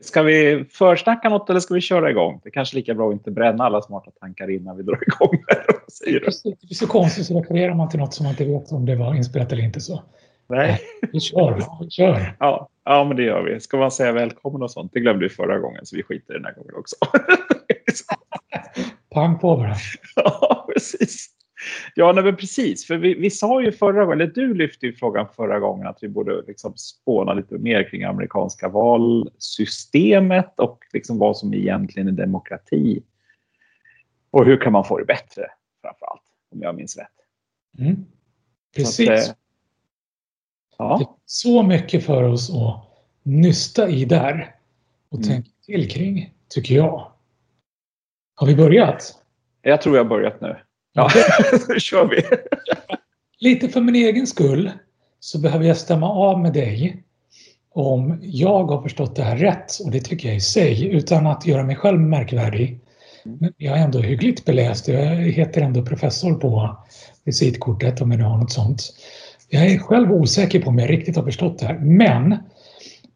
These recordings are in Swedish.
Ska vi försnacka något eller ska vi köra igång? Det är kanske lika bra att inte bränna alla smarta tankar innan vi drar igång. Det är så konstigt så refererar man till något som man inte vet om det var inspelat eller inte. Så. Nej. Vi kör. Vi kör. Ja, ja, men det gör vi. Ska man säga välkommen och sånt? Det glömde vi förra gången så vi skiter den här gången också. Pang på bara. Ja, precis. Ja, nej, men precis. För vi, vi sa ju förra gången, eller du lyfte ju frågan förra gången att vi borde liksom spåna lite mer kring amerikanska valsystemet och liksom vad som egentligen är demokrati. Och hur kan man få det bättre, framför allt, om jag minns rätt. Mm. Precis. Så, att, eh, ja. Det är så mycket för oss att nysta i där och mm. tänka till kring, tycker jag. Har vi börjat? Jag tror vi har börjat nu. Ja, nu kör vi. Lite för min egen skull så behöver jag stämma av med dig om jag har förstått det här rätt och det tycker jag i sig utan att göra mig själv märkvärdig. Men jag är ändå hyggligt beläst. Jag heter ändå professor på visitkortet om jag nu har något sånt. Jag är själv osäker på om jag riktigt har förstått det här. Men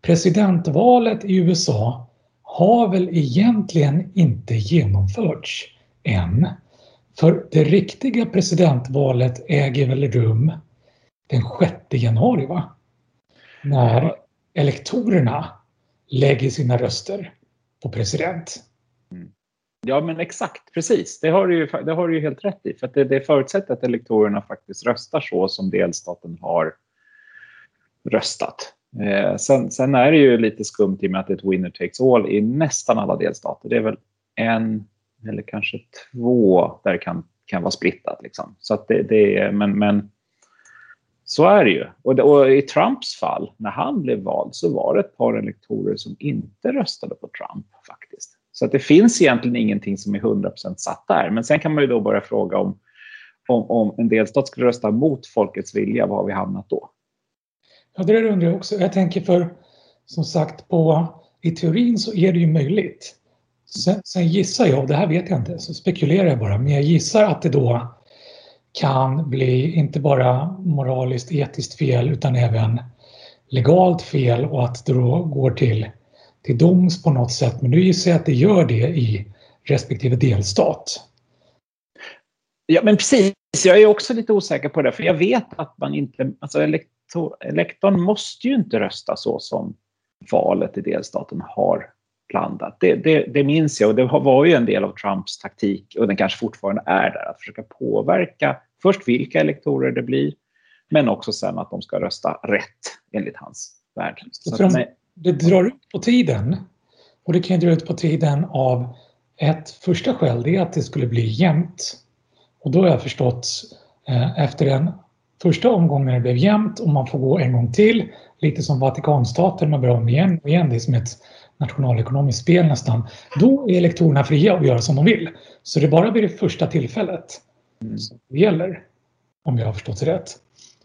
presidentvalet i USA har väl egentligen inte genomförts än. För det riktiga presidentvalet äger väl rum den 6 januari va? När elektorerna lägger sina röster på president. Mm. Ja men exakt, precis. Det har du ju, det har du ju helt rätt i. För det, det förutsätter att elektorerna faktiskt röstar så som delstaten har röstat. Eh, sen, sen, är det ju lite skumt i och med att det är ett winner takes all i nästan alla delstater. Det är väl en eller kanske två där det kan, kan vara splittat. Liksom. Så att det, det men, men så är det ju. Och, och, i Trumps fall, när han blev vald, så var det ett par elektorer som inte röstade på Trump faktiskt. Så att det finns egentligen ingenting som är 100% satt där. Men sen kan man ju då börja fråga om, om, om en delstat skulle rösta mot folkets vilja, var har vi hamnat då? Ja, det undrar jag också. Jag tänker för, som sagt, på, i teorin så är det ju möjligt. Sen, sen, gissar jag, det här vet jag inte, så spekulerar jag bara, men jag gissar att det då kan bli inte bara moraliskt etiskt fel utan även legalt fel och att det då går till, till doms på något sätt. Men nu gissar jag att det gör det i respektive delstat. Ja, men precis. Jag är också lite osäker på det, för jag vet att man inte... Alltså elektor, elektorn måste ju inte rösta så som valet i delstaten har blandat. Det, det, det, minns jag och det var ju en del av Trumps taktik och den kanske fortfarande är där, att försöka påverka först vilka elektorer det blir, men också sen att de ska rösta rätt enligt hans värld. Så de, det drar ut på tiden och det kan dra ut på tiden av ett första skäl, det är att det skulle bli jämnt. Och då har jag förstått eh, efter den första omgången när det blev jämnt och man får gå en gång till, lite som Vatikanstaten, man börjar om igen och igen, det är som ett nationalekonomiskt spel nästan, då är elektorerna fria att göra som de vill. Så det är bara vid det första tillfället mm. som det gäller, om jag har förstått det rätt.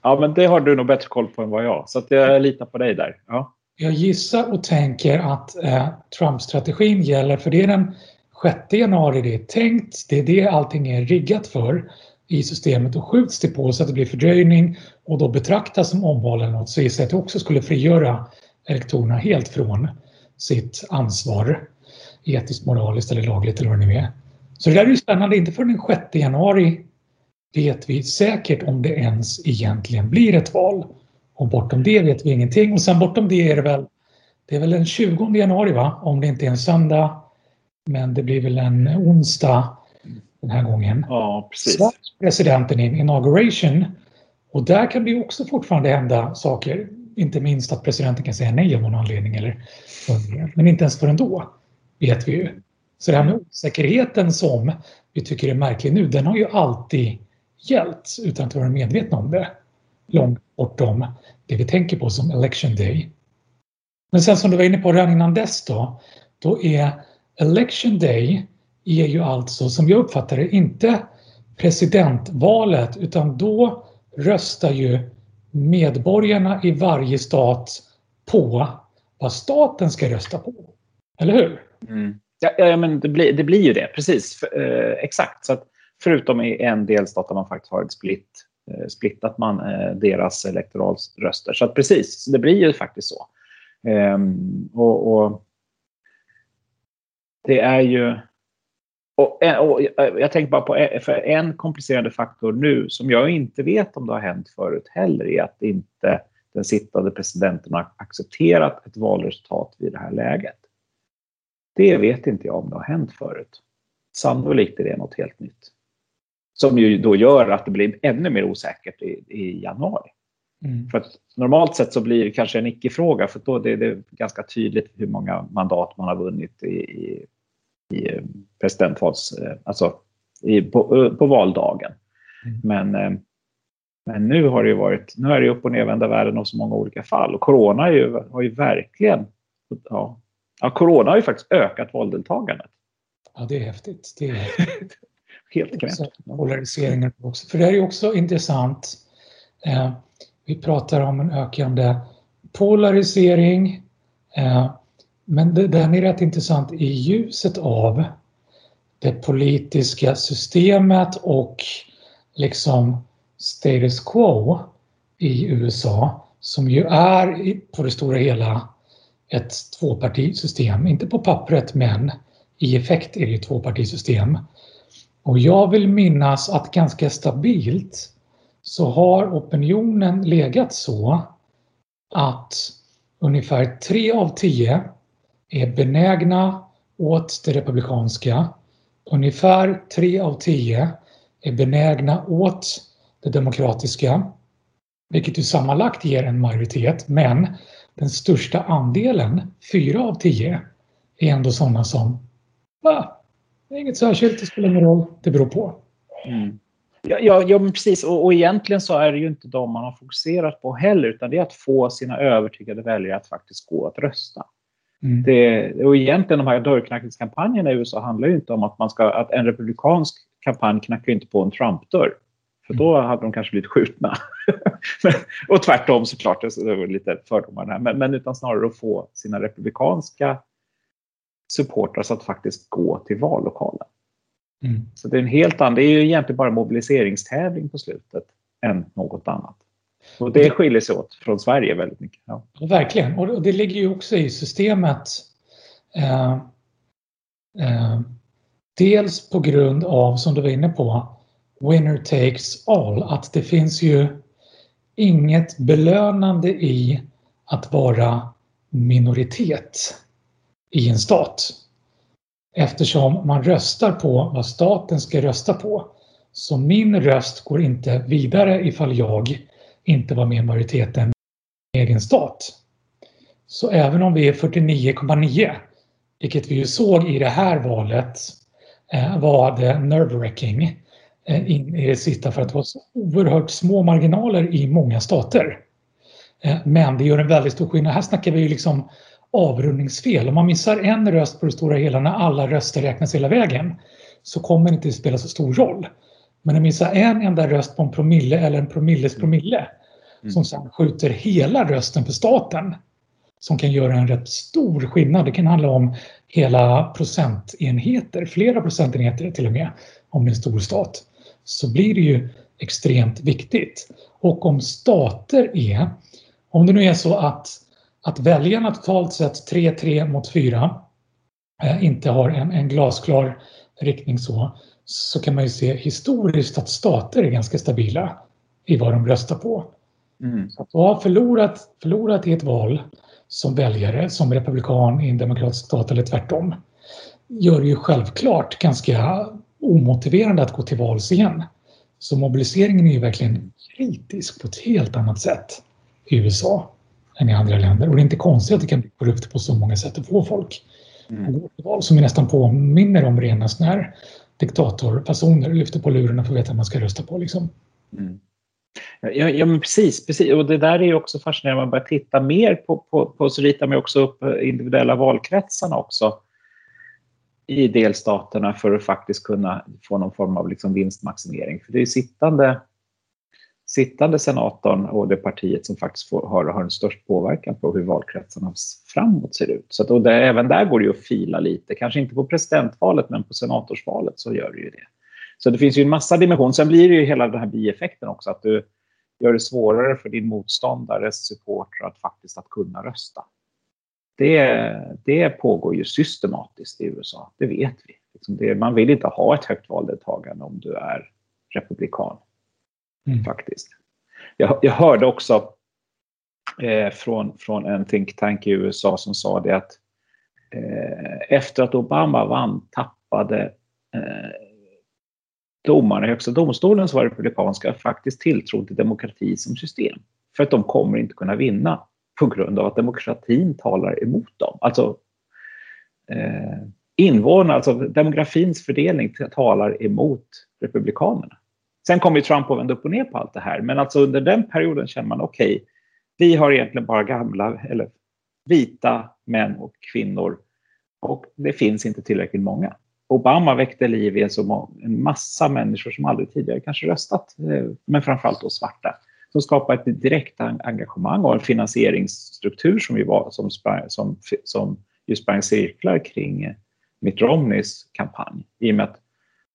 Ja, men det har du nog bättre koll på än vad jag, så jag litar på dig där. Ja. Jag gissar och tänker att eh, Trump-strategin gäller, för det är den 6 januari det är tänkt, det är det allting är riggat för i systemet och skjuts det på så att det blir fördröjning och då betraktas som omval eller något så gissar jag att det också skulle frigöra elektorerna helt från sitt ansvar etiskt, moraliskt eller lagligt eller vad det nu är. Så det där är ju spännande. Inte förrän den 6 januari vet vi säkert om det ens egentligen blir ett val. Och bortom det vet vi ingenting. Och sen bortom det är det väl, det är väl den 20 januari va? Om det inte är en söndag. Men det blir väl en onsdag den här gången. Ja, precis. Så presidenten in inauguration. Och där kan det också fortfarande hända saker. Inte minst att presidenten kan säga nej av någon anledning. Eller, men inte ens förrän då vet vi ju. Så det här med osäkerheten som vi tycker är märklig nu, den har ju alltid gällt utan att vara medvetna om det. Långt bortom det vi tänker på som election day. Men sen som du var inne på redan innan dess då, då är election day är ju alltså som jag uppfattar det inte presidentvalet utan då röstar ju medborgarna i varje stat på vad staten ska rösta på. Eller hur? Mm. Ja, ja, men det blir, det blir ju det, precis. För, eh, exakt. Så att förutom i en delstat där man faktiskt har ett split, eh, splittat man eh, deras elektoralröster. Så att precis, det blir ju faktiskt så. Ehm, och, och, det är ju... Och, och jag tänker bara på en komplicerande faktor nu som jag inte vet om det har hänt förut heller är att inte den sittande presidenten har accepterat ett valresultat vid det här läget. Det vet inte jag om det har hänt förut. Sannolikt är det något helt nytt. Som ju då gör att det blir ännu mer osäkert i, i januari. Mm. För att normalt sett så blir det kanske en icke-fråga för då är det ganska tydligt hur många mandat man har vunnit i, i, i presidentvals, alltså i, på, på valdagen. Mm. Men, eh, men nu har det ju varit, nu är det upp och nervända världen och så många olika fall och corona ju, har ju verkligen, ja, ja, corona har ju faktiskt ökat valdeltagandet. Ja, det är häftigt. Det är häftigt. Helt knäppt. Polariseringen också. För det är ju också intressant. Eh, vi pratar om en ökande polarisering. Eh, men det, den är rätt intressant i ljuset av det politiska systemet och liksom status quo i USA som ju är på det stora hela ett tvåpartisystem. Inte på pappret men i effekt är det ett tvåpartisystem. Och jag vill minnas att ganska stabilt så har opinionen legat så att ungefär tre av tio är benägna åt det republikanska. Ungefär tre av tio är benägna åt det demokratiska, vilket ju sammanlagt ger en majoritet, men den största andelen, fyra av tio, är ändå sådana som ah, det är inget särskilt, det spelar ingen roll, det beror på. Mm. Ja, ja, ja precis. Och, och egentligen så är det ju inte de man har fokuserat på heller, utan det är att få sina övertygade väljare att faktiskt gå att rösta. Mm. Det, och egentligen de här dörrknackningskampanjerna i USA handlar ju inte om att man ska, att en republikansk kampanj knackar inte på en Trump-dörr. För då hade de kanske blivit skjutna. och tvärtom såklart, det var lite fördomar där. Men, men utan snarare att få sina republikanska supportrar att faktiskt gå till vallokalen. Mm. Så det är en helt annan, det är ju egentligen bara mobiliseringstävling på slutet än något annat. Och det skiljer sig åt från Sverige väldigt mycket. Ja. Verkligen, och det ligger ju också i systemet. Eh, eh, dels på grund av, som du var inne på, winner takes all. Att det finns ju inget belönande i att vara minoritet i en stat. Eftersom man röstar på vad staten ska rösta på. Så min röst går inte vidare ifall jag inte var med i majoriteten i egen stat. Så även om vi är 49,9, vilket vi ju såg i det här valet, eh, var det nerve-wracking eh, in i det sista för att det var så oerhört små marginaler i många stater. Eh, men det gör en väldigt stor skillnad. Här snackar vi ju liksom avrundningsfel. Om man missar en röst på det stora hela när alla röster räknas hela vägen så kommer det inte spela så stor roll. Men att missa en enda röst på en promille eller en promilles promille mm. som sen skjuter hela rösten för staten som kan göra en rätt stor skillnad. Det kan handla om hela procentenheter, flera procentenheter till och med, om det är en stor stat. Så blir det ju extremt viktigt. Och om stater är, om det nu är så att att väljarna totalt sett 3-3 mot 4 eh, inte har en, en, glasklar riktning så, så kan man ju se historiskt att stater är ganska stabila i vad de röstar på. Mm. Att ha förlorat, förlorat i ett val som väljare, som republikan i en demokratisk stat eller tvärtom, gör det ju självklart ganska omotiverande att gå till vals igen. Så mobiliseringen är ju verkligen kritisk på ett helt annat sätt i USA än i andra länder. Och det är inte konstigt att det kan bli korrupt på så många sätt att få folk mm. att gå till val som nästan påminner om rena sådana här diktatorpersoner lyfter på luren för att veta vad man ska rösta på. Liksom. Mm. Ja, ja, men precis, precis. Och det där är ju också fascinerande. Man börjar titta mer på, på, på så ritar man också upp eh, individuella valkretsarna också i delstaterna för att faktiskt kunna få någon form av liksom vinstmaximering. För det är sittande sittande senatorn och det partiet som faktiskt får, har, har en störst påverkan på hur valkretsarna framåt ser ut. Så att, och det, även där går det ju att fila lite, kanske inte på presidentvalet men på senatorsvalet så gör det ju det. Så det finns ju en massa dimensioner. Sen blir det ju hela den här bieffekten också att du gör det svårare för din motståndares supportrar att faktiskt att kunna rösta. det, det pågår ju systematiskt i USA, det vet vi. Liksom man vill inte ha ett högt valdeltagande om du är republikan. Mm. Faktiskt. Jag, jag hörde också eh, från, från en think tank i USA som sa det att eh, efter att Obama vann tappade eh, domarna i Högsta domstolen som var republikanska faktiskt tilltro till demokrati som system. För att de kommer inte kunna vinna på grund av att demokratin talar emot dem. Alltså eh, invånarna, alltså demografins fördelning talar emot republikanerna. Sen kom ju Trump och vände upp och ner på allt det här, men alltså under den perioden känner man okej, okay, vi har egentligen bara gamla eller vita män och kvinnor. Och det finns inte tillräckligt många. Obama väckte liv i en massa människor som aldrig tidigare kanske röstat, eh, men framförallt då svarta, som skapade ett direkt engagemang och en finansieringsstruktur som, ju var, som, som, som ju sprang cirklar kring Mitt Romneys kampanj. I och med att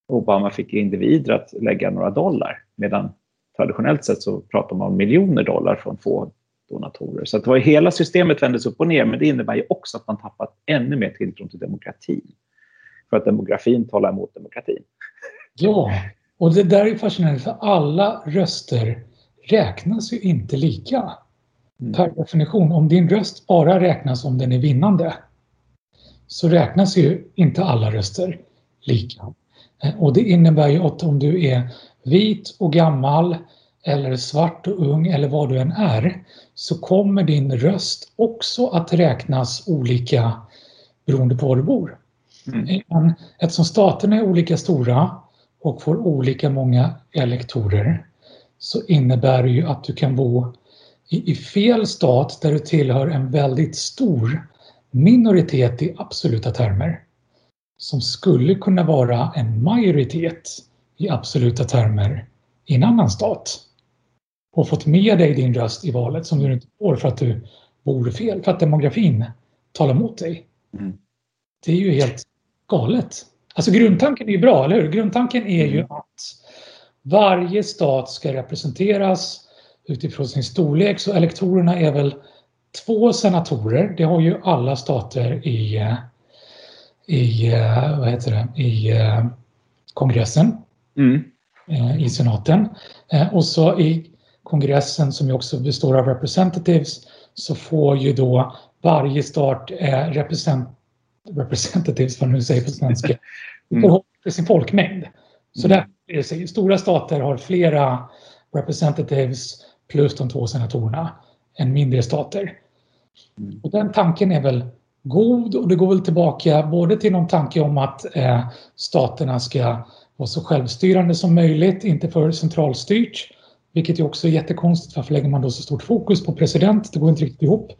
Obama fick individer att lägga några dollar medan traditionellt sett så pratar man om miljoner dollar från få donatorer. Så att det var hela systemet vändes upp och ner men det innebär ju också att man tappat ännu mer tilltron till demokratin. För att demografin talar emot demokratin. Ja, och det där är fascinerande för alla röster räknas ju inte lika. Mm. Per definition, om din röst bara räknas om den är vinnande så räknas ju inte alla röster lika. Eh, och det innebär ju att om du är vit och gammal eller svart och ung eller vad du än är så kommer din röst också att räknas olika beroende på var du bor. Mm. Eftersom staterna är olika stora och får olika många elektorer så innebär det ju att du kan bo i, i fel stat där du tillhör en väldigt stor minoritet i absoluta termer som skulle kunna vara en majoritet i absoluta termer i en annan stat och fått med dig din röst i valet som du inte får för att du bor fel, för att demografin talar mot dig. Mm. Det är ju helt galet. Alltså grundtanken är ju bra, eller hur? Grundtanken är ju mm. att varje stat ska representeras utifrån sin storlek, så elektorerna är väl två senatorer. Det har ju alla stater i, i, vad heter det, i kongressen, mm. Eh, i senaten. Eh, och så i kongressen som ju också består av representatives så får ju då varje stat eh, represent, representatives, vad man nu säger på svenska, mm. för sin folkmängd. Så mm. där stora stater har flera representatives plus de två senatorerna än mindre stater. Mm. Och den tanken är väl god och det går väl tillbaka både till någon tanke om att eh, staterna ska vara så självstyrande som möjligt, inte för centralstyrt. Vilket ju också är jättekonstigt. Varför lägger man då så stort fokus på president? Det går inte riktigt ihop.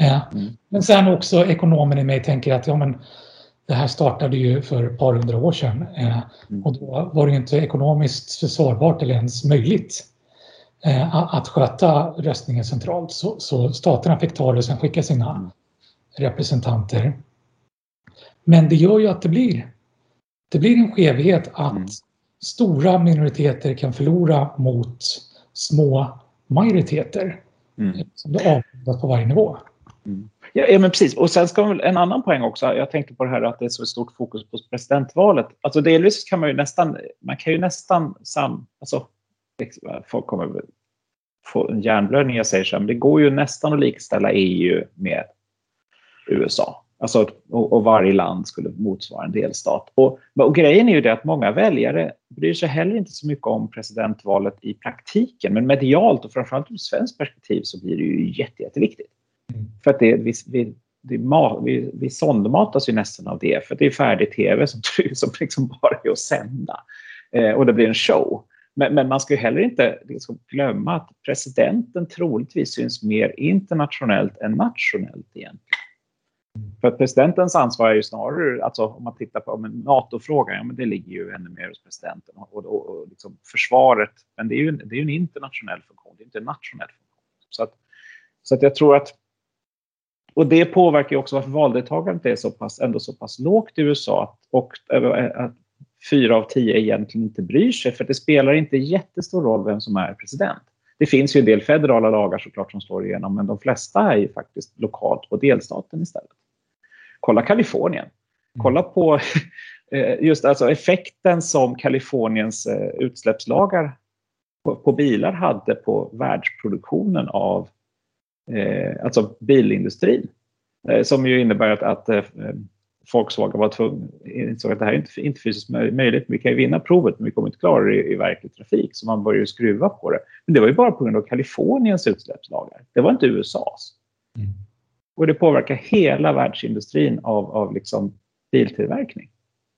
Eh, mm. Men sen också ekonomen i mig tänker att ja, men det här startade ju för ett par hundra år sedan eh, mm. och då var det inte ekonomiskt försvarbart eller ens möjligt eh, att sköta röstningen centralt. Så, så staterna fick ta det och sen skicka sina mm. Representanter. Men det gör ju att det blir, det blir en skevhet att mm. stora minoriteter kan förlora mot små majoriteter mm. som blir avgjorda på varje nivå. Mm. Ja, men precis. Och sen ska man en annan poäng också. Jag tänkte på det här att det är så stort fokus på presidentvalet. Alltså delvis kan man ju nästan, man kan ju nästan sam, alltså, folk kommer få en hjärnblödning jag säger så, men det går ju nästan att likställa EU med USA. Alltså, och, och, varje land skulle motsvara en delstat. Och, och, grejen är ju det att många väljare bryr sig heller inte så mycket om presidentvalet i praktiken, men medialt och framförallt ur svenskt perspektiv så blir det ju jätte, jätteviktigt. Mm. För att det, vi, vi, det, vi, vi sondmatas ju nästan av det, för det är färdig tv som, som liksom bara är att sända. Eh, och det blir en show. Men, men, man ska ju heller inte liksom glömma att presidenten troligtvis syns mer internationellt än nationellt egentligen. För att presidentens ansvar är ju snarare, alltså om man tittar på NATO-frågan, ja, men det ligger ju ännu mer hos presidenten och, och, och liksom försvaret. Men det är ju en, det är en internationell funktion, det är inte en nationell funktion. Så att, så att jag tror att och det påverkar ju också varför valdeltagandet är så pass, ändå så pass lågt i USA och att fyra av tio egentligen inte bryr sig för det spelar inte jättestor roll vem som är president. Det finns ju en del federala lagar såklart som slår igenom, men de flesta är ju faktiskt lokalt på delstaten istället. Kolla Kalifornien. Mm. Kolla på eh, just alltså effekten som Kaliforniens eh, utsläppslagar på, på bilar hade på världsproduktionen av eh, alltså bilindustrin. Eh, som ju innebär att, att eh, Volkswagen var tvungen, insåg att det här är inte, inte fysiskt möjligt. Vi kan ju vinna provet, men vi kommer inte klara det i, i verklig trafik. Så man började skruva på det. Men det var ju bara på grund av Kaliforniens utsläppslagar. Det var inte USAs. Mm. Och det påverkar hela världsindustrin av, av liksom biltillverkning.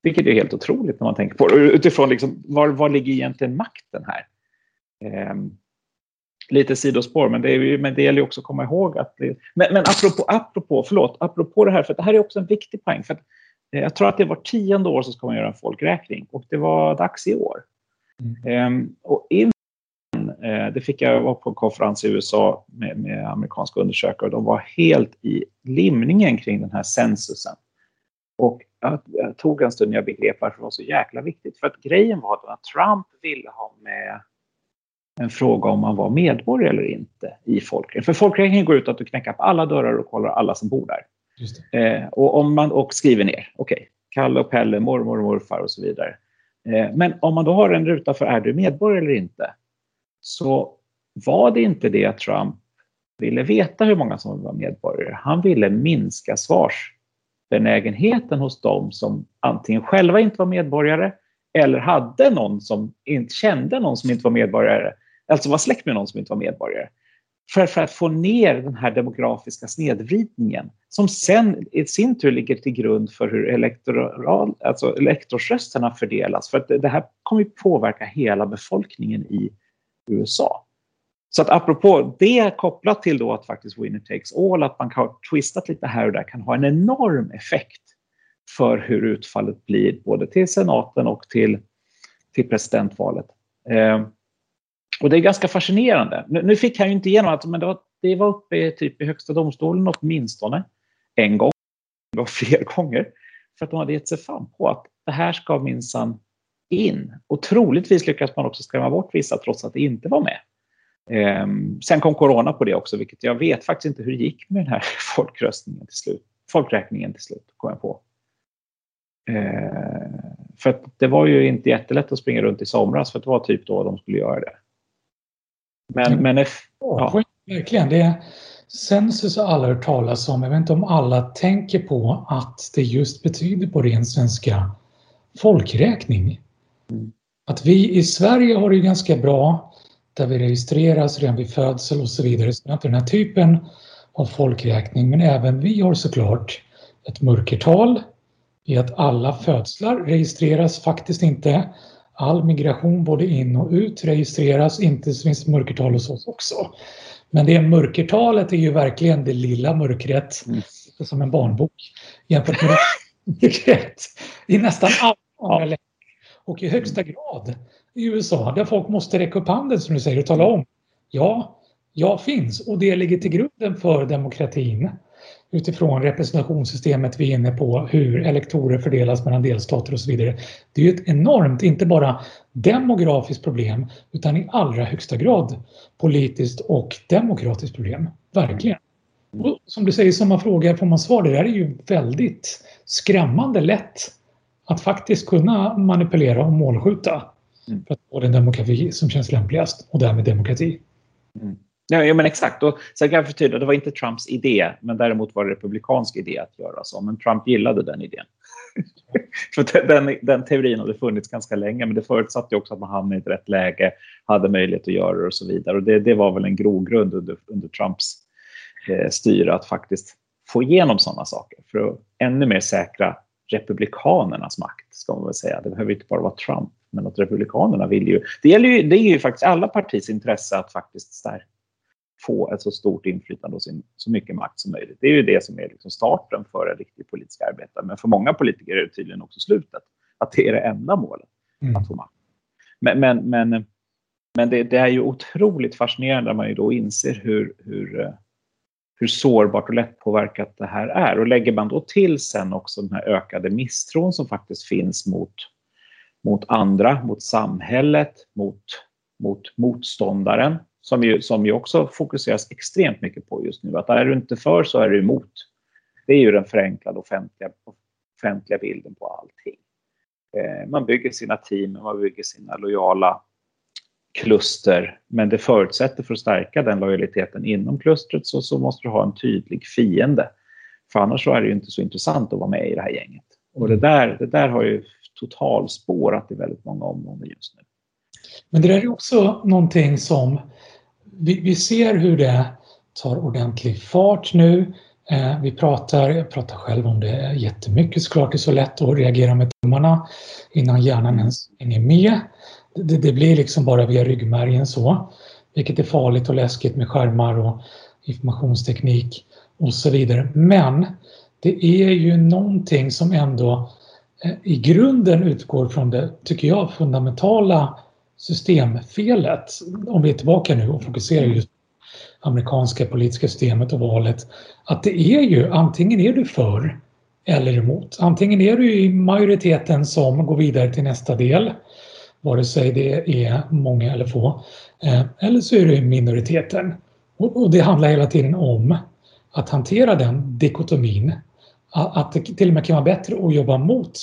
Vilket är helt otroligt när man tänker på det. Utifrån liksom, var, var ligger egentligen makten här? Um, lite sidospår, men det, är, men det gäller också att komma ihåg att... Det, men, men apropå, apropå, förlåt, apropå det här, för det här är också en viktig poäng. För att, eh, jag tror att det var tionde år så ska man göra en folkräkning och det var dags i år. Mm. Um, och det fick jag vara på en konferens i USA med, med amerikanska undersökare och de var helt i limningen kring den här censusen. Och jag, tog en stund när jag begrep varför det var så jäkla viktigt. För att grejen var att Trump ville ha med en fråga om man var medborgare eller inte i folkräkningen. För folkräkningen går ut att du knäcker på alla dörrar och kollar alla som bor där. Eh, och, om man, och skriver ner, okej, okay, Kalle och Pelle, mormor och morfar och så vidare. Eh, men om man då har en ruta för är du medborgare eller inte, så var det inte det Trump ville veta hur många som var medborgare. Han ville minska svarsbenägenheten hos dem som antingen själva inte var medborgare eller hade någon som inte kände någon som inte var medborgare alltså var släkt med någon som inte var medborgare. För, för att få ner den här demografiska snedvridningen som sen i sin tur ligger till grund för hur elektoral, alltså elektorsrösterna fördelas. För att det, det här kommer att påverka hela befolkningen i USA. Så att apropå det kopplat till då att faktiskt winner takes all, att man har twistat lite här och där kan ha en enorm effekt för hur utfallet blir både till senaten och till, till presidentvalet. Eh, och det är ganska fascinerande. Nu, nu fick han ju inte igenom att men det var, det var uppe typ i Högsta domstolen åtminstone en gång. Det var fler gånger. För att de hade gett sig fan på att det här ska minsann in. Och troligtvis lyckas man också skrämma bort vissa trots att det inte var med. Um, sen kom corona på det också, vilket jag vet faktiskt inte hur det gick med den här folkröstningen till slut. Folkräkningen till slut, kom jag på. Uh, för det var ju inte jättelätt att springa runt i somras, för det var typ då de skulle göra det. Men, men if, ja. Verkligen. Det är Census har alla hört talas om. Jag vet inte om alla tänker på att det just betyder på ren svenska folkräkning. Mm. Att vi i Sverige har det ganska bra där vi registreras redan vid födsel och så vidare. Så inte den här typen av folkräkning. Men även vi har såklart ett mörkertal i att alla födslar registreras faktiskt inte all migration både in och ut registreras, inte så finns det mörkertal hos oss också. Men det mörkertalet är ju verkligen det lilla mörkret, mm. som en barnbok, jämfört med mörkret i nästan alla andra länder. Och i högsta grad i USA, där folk måste räcka upp handen som du säger och tala om. Ja, jag finns och det ligger till grunden för demokratin utifrån representationssystemet vi är inne på, hur elektorer fördelas mellan delstater och så vidare. Det är ju ett enormt, inte bara demografiskt problem, utan i allra högsta grad politiskt och demokratiskt problem. Verkligen. Och som du säger, som man frågar får man svar. Det där är ju väldigt skrämmande lätt att faktiskt kunna manipulera och målskjuta mm. för att få den demokrati som känns lämpligast och därmed demokrati. Mm. Ja, men exakt. Och sen kan jag förtydliga, det var inte Trumps idé, men däremot var det republikansk idé att göra så. Men Trump gillade den idén. För den, den teorin hade funnits ganska länge, men det förutsatte också att man hamnade i ett rätt läge, hade möjlighet att göra det och så vidare. Och det, det var väl en grogrund under, under Trumps eh, styre att faktiskt få igenom sådana saker för att ännu mer säkra republikanernas makt, ska man väl säga. Det behöver inte bara vara Trump, men att republikanerna vill ju... Det, gäller ju, det är ju faktiskt alla partiers intresse att faktiskt stärka få ett så stort inflytande och sin, så mycket makt som möjligt. Det är ju det som är liksom starten för en riktig politisk arbete. Men för många politiker är det tydligen också slutet. Att det är det enda målet, mm. att få makt. Men, men, men, men det, det, är ju otroligt fascinerande när man ju då inser hur, hur, hur sårbart och lättpåverkat det här är. Och lägger man då till sen också den här ökade misstron som faktiskt finns mot, mot andra, mot samhället, mot, mot motståndaren som ju, som ju också fokuseras extremt mycket på just nu. Att är du inte för så är du emot. Det är ju den förenklade offentliga, offentliga bilden på allting. Eh, man bygger sina team, man bygger sina lojala kluster. Men det förutsätter för att stärka den lojaliteten inom klustret så, så måste du ha en tydlig fiende. För annars så är det ju inte så intressant att vara med i det här gänget. Och det där, det där har ju totalspårat i väldigt många områden just nu. Men det där är också någonting som vi, vi ser hur det tar ordentlig fart nu. Eh, vi pratar, jag pratar själv om det jättemycket såklart. Det är så lätt att reagera med tummarna innan hjärnan ens hänger med. Det, det blir liksom bara via ryggmärgen så. Vilket är farligt och läskigt med skärmar och informationsteknik och så vidare. Men det är ju någonting som ändå eh, i grunden utgår från det, tycker jag, fundamentala systemfelet. Om vi är tillbaka nu och fokuserar just på amerikanska politiska systemet och valet. Att det är ju antingen är du för eller emot. Antingen är du i majoriteten som går vidare till nästa del, vare sig det är många eller få, eh, eller så är det minoriteten. Och det handlar hela tiden om att hantera den dikotomin. Att det till och med kan vara bättre att jobba mot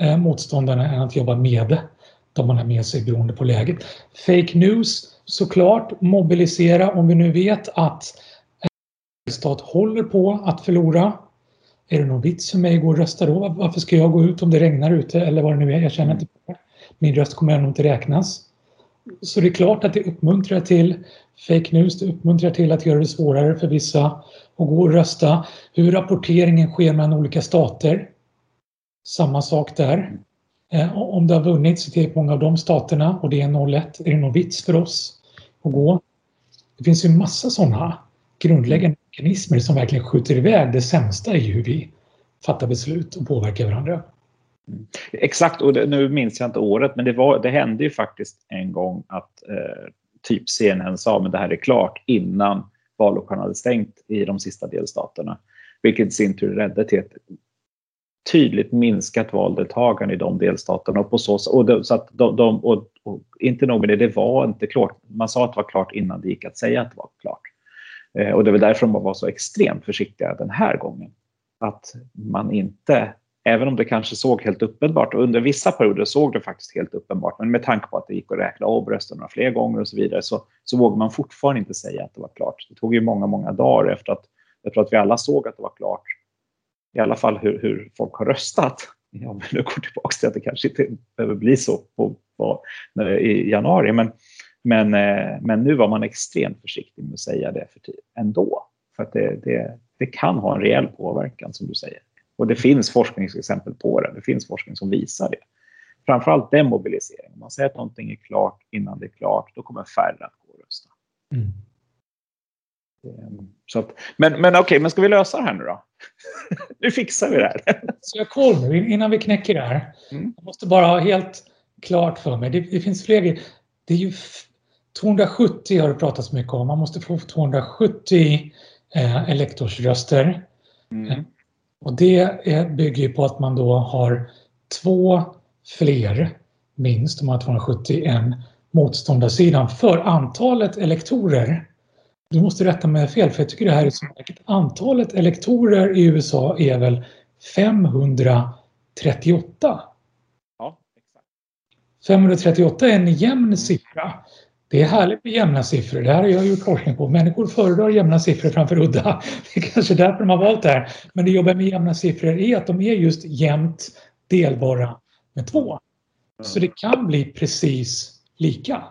eh, motståndarna än att jobba med de man har med sig beroende på läget. Fake news såklart, mobilisera om vi nu vet att en stat håller på att förlora. Är det någon vits för mig att gå och rösta då? Varför ska jag gå ut om det regnar ute eller vad det nu är? Jag känner inte på min röst kommer ändå inte räknas. Så det är klart att det uppmuntrar till fake news, det uppmuntrar till att göra det svårare för vissa att gå och rösta. Hur rapporteringen sker mellan olika stater. Samma sak där. Eh, om det har vunnits i tillräckligt många av de staterna och det är 0-1, är det någon vits för oss att gå? Det finns ju massa sådana grundläggande mekanismer som verkligen skjuter iväg det sämsta i hur vi fattar beslut och påverkar varandra. Mm. Exakt, och det, nu minns jag inte året, men det, var, det hände ju faktiskt en gång att eh, typ CNN sa men det här är klart innan vallokalen hade stängt i de sista delstaterna. Vilket i sin tur ledde till ett tydligt minskat valdeltagande i de delstaterna. Och på så, och det, så att de, de och, och, inte nog med det, det var inte klart. Man sa att det var klart innan det gick att säga att det var klart. Eh, och det var därför de var så extremt försiktiga den här gången. Att man inte, även om det kanske såg helt uppenbart, och under vissa perioder såg det faktiskt helt uppenbart, men med tanke på att det gick att räkna av rösterna fler gånger och så vidare, så, så vågade man fortfarande inte säga att det var klart. Det tog ju många, många dagar efter att, efter att vi alla såg att det var klart i alla fall hur, hur folk har röstat. Om vi nu går tillbaka till att det kanske inte behöver bli så på, på, i januari. Men, men, eh, men nu var man extremt försiktig med att säga det för ändå. För att det, det, det kan ha en rejäl påverkan som du säger. Och det finns forskningsexempel på det. Det finns forskning som visar det. Framförallt demobilisering. Om man säger att någonting är klart innan det är klart, då kommer färre att gå och rösta. Mm. Ehm, så att, men men okej, okay, men ska vi lösa det här nu då? nu fixar vi det här. Så jag koll nu innan vi knäcker det här. Mm. Jag måste bara ha helt klart för mig. Det, det finns fler. Det är ju 270 har det pratats mycket om. Man måste få 270 eh, elektorsröster. Mm. Och det bygger på att man då har två fler, minst, om man har 270, än motståndarsidan för antalet elektorer du måste rätta mig fel för jag tycker det här är så märkligt. Antalet elektorer i USA är väl 538? Ja, exakt. 538 är en jämn siffra. Det är härligt med jämna siffror. Det här har jag gjort forskning på. Människor föredrar jämna siffror framför udda. Det är kanske därför de har valt det här. Men det jobbiga med jämna siffror är att de är just jämnt delbara med två. Så det kan bli precis lika.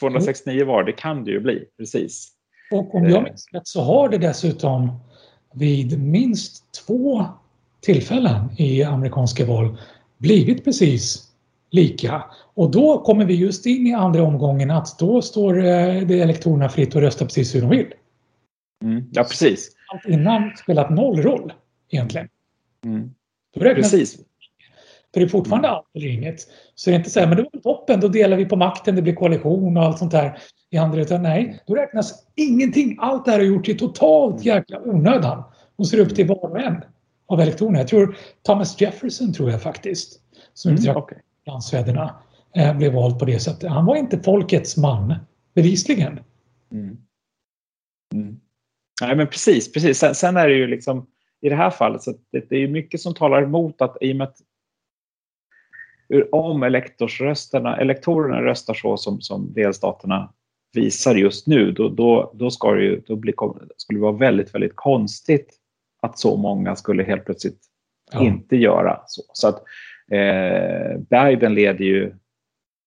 269 var, det kan det ju bli, precis. Och om jag eh. minns rätt så har det dessutom vid minst två tillfällen i amerikanska val blivit precis lika. Och då kommer vi just in i andra omgången att då står eh, det elektorerna fritt att rösta precis hur de vill. Mm, ja, precis. Allt innan spelat noll roll egentligen. Mm. precis. För det är fortfarande mm. allt eller inget. Så det är inte så här, men det var toppen, då delar vi på makten, det blir koalition och allt sånt där i andra. Utan nej, då räknas ingenting. Allt det här har gjorts i totalt jäkla onödan. Och det upp till var och en av elektorerna. Jag tror Thomas Jefferson tror jag faktiskt, som mm, okay. Landsfäderna, eh, blev vald på det sättet. Han var inte folkets man bevisligen. Mm. Mm. Nej, men precis, precis. Sen, sen, är det ju liksom i det här fallet så det, det är mycket som talar emot att i och med att om elektorsrösterna, elektorerna röstar så som, som delstaterna visar just nu, då, då, då, ska det ju, då bli, skulle det vara väldigt, väldigt konstigt att så många skulle helt plötsligt ja. inte göra så. Så att eh, Biden leder ju,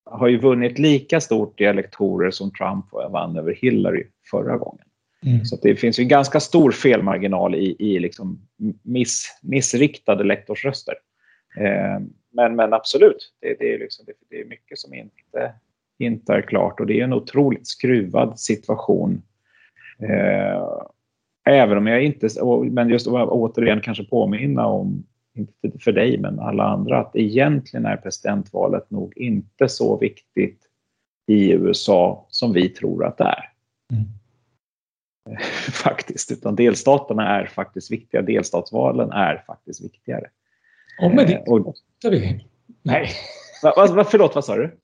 har ju vunnit lika stort i elektorer som Trump vann över Hillary förra gången. Mm. Så det finns en ganska stor felmarginal i, i liksom miss, missriktade lektorsröster. Eh, men, men absolut, det, det är liksom, det, det, är mycket som inte, inte är klart och det är en otroligt skruvad situation. Eh, även om jag inte, men just återigen kanske påminna om, inte för dig men alla andra, att egentligen är presidentvalet nog inte så viktigt i USA som vi tror att det är. Mm. faktiskt, utan delstaterna är faktiskt viktiga. Delstatsvalen är faktiskt viktigare. Och med det eh, och, vi. Nej. Va, va, förlåt, vad sa du?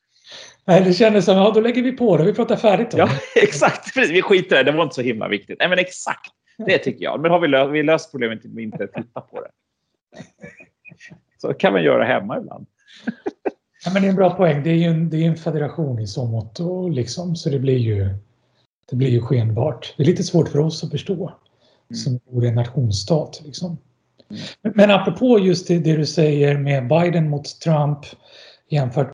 Nej, det kändes som, ja då lägger vi på det. Vi pratar färdigt om Ja, exakt. Precis. Vi skiter i det. Det var inte så himla viktigt. Nej, men exakt. Det tycker jag. Men har vi löst, vi löst problemet vi inte tittar på det. Så kan man göra hemma ibland. Ja, men det är en bra poäng. Det är ju en, det är en federation i så mått. Och liksom, så det blir ju det blir ju skenbart. Det är lite svårt för oss att förstå mm. som vore en nationsstat. Liksom. Mm. Men apropå just det, det, du säger med Biden mot Trump jämfört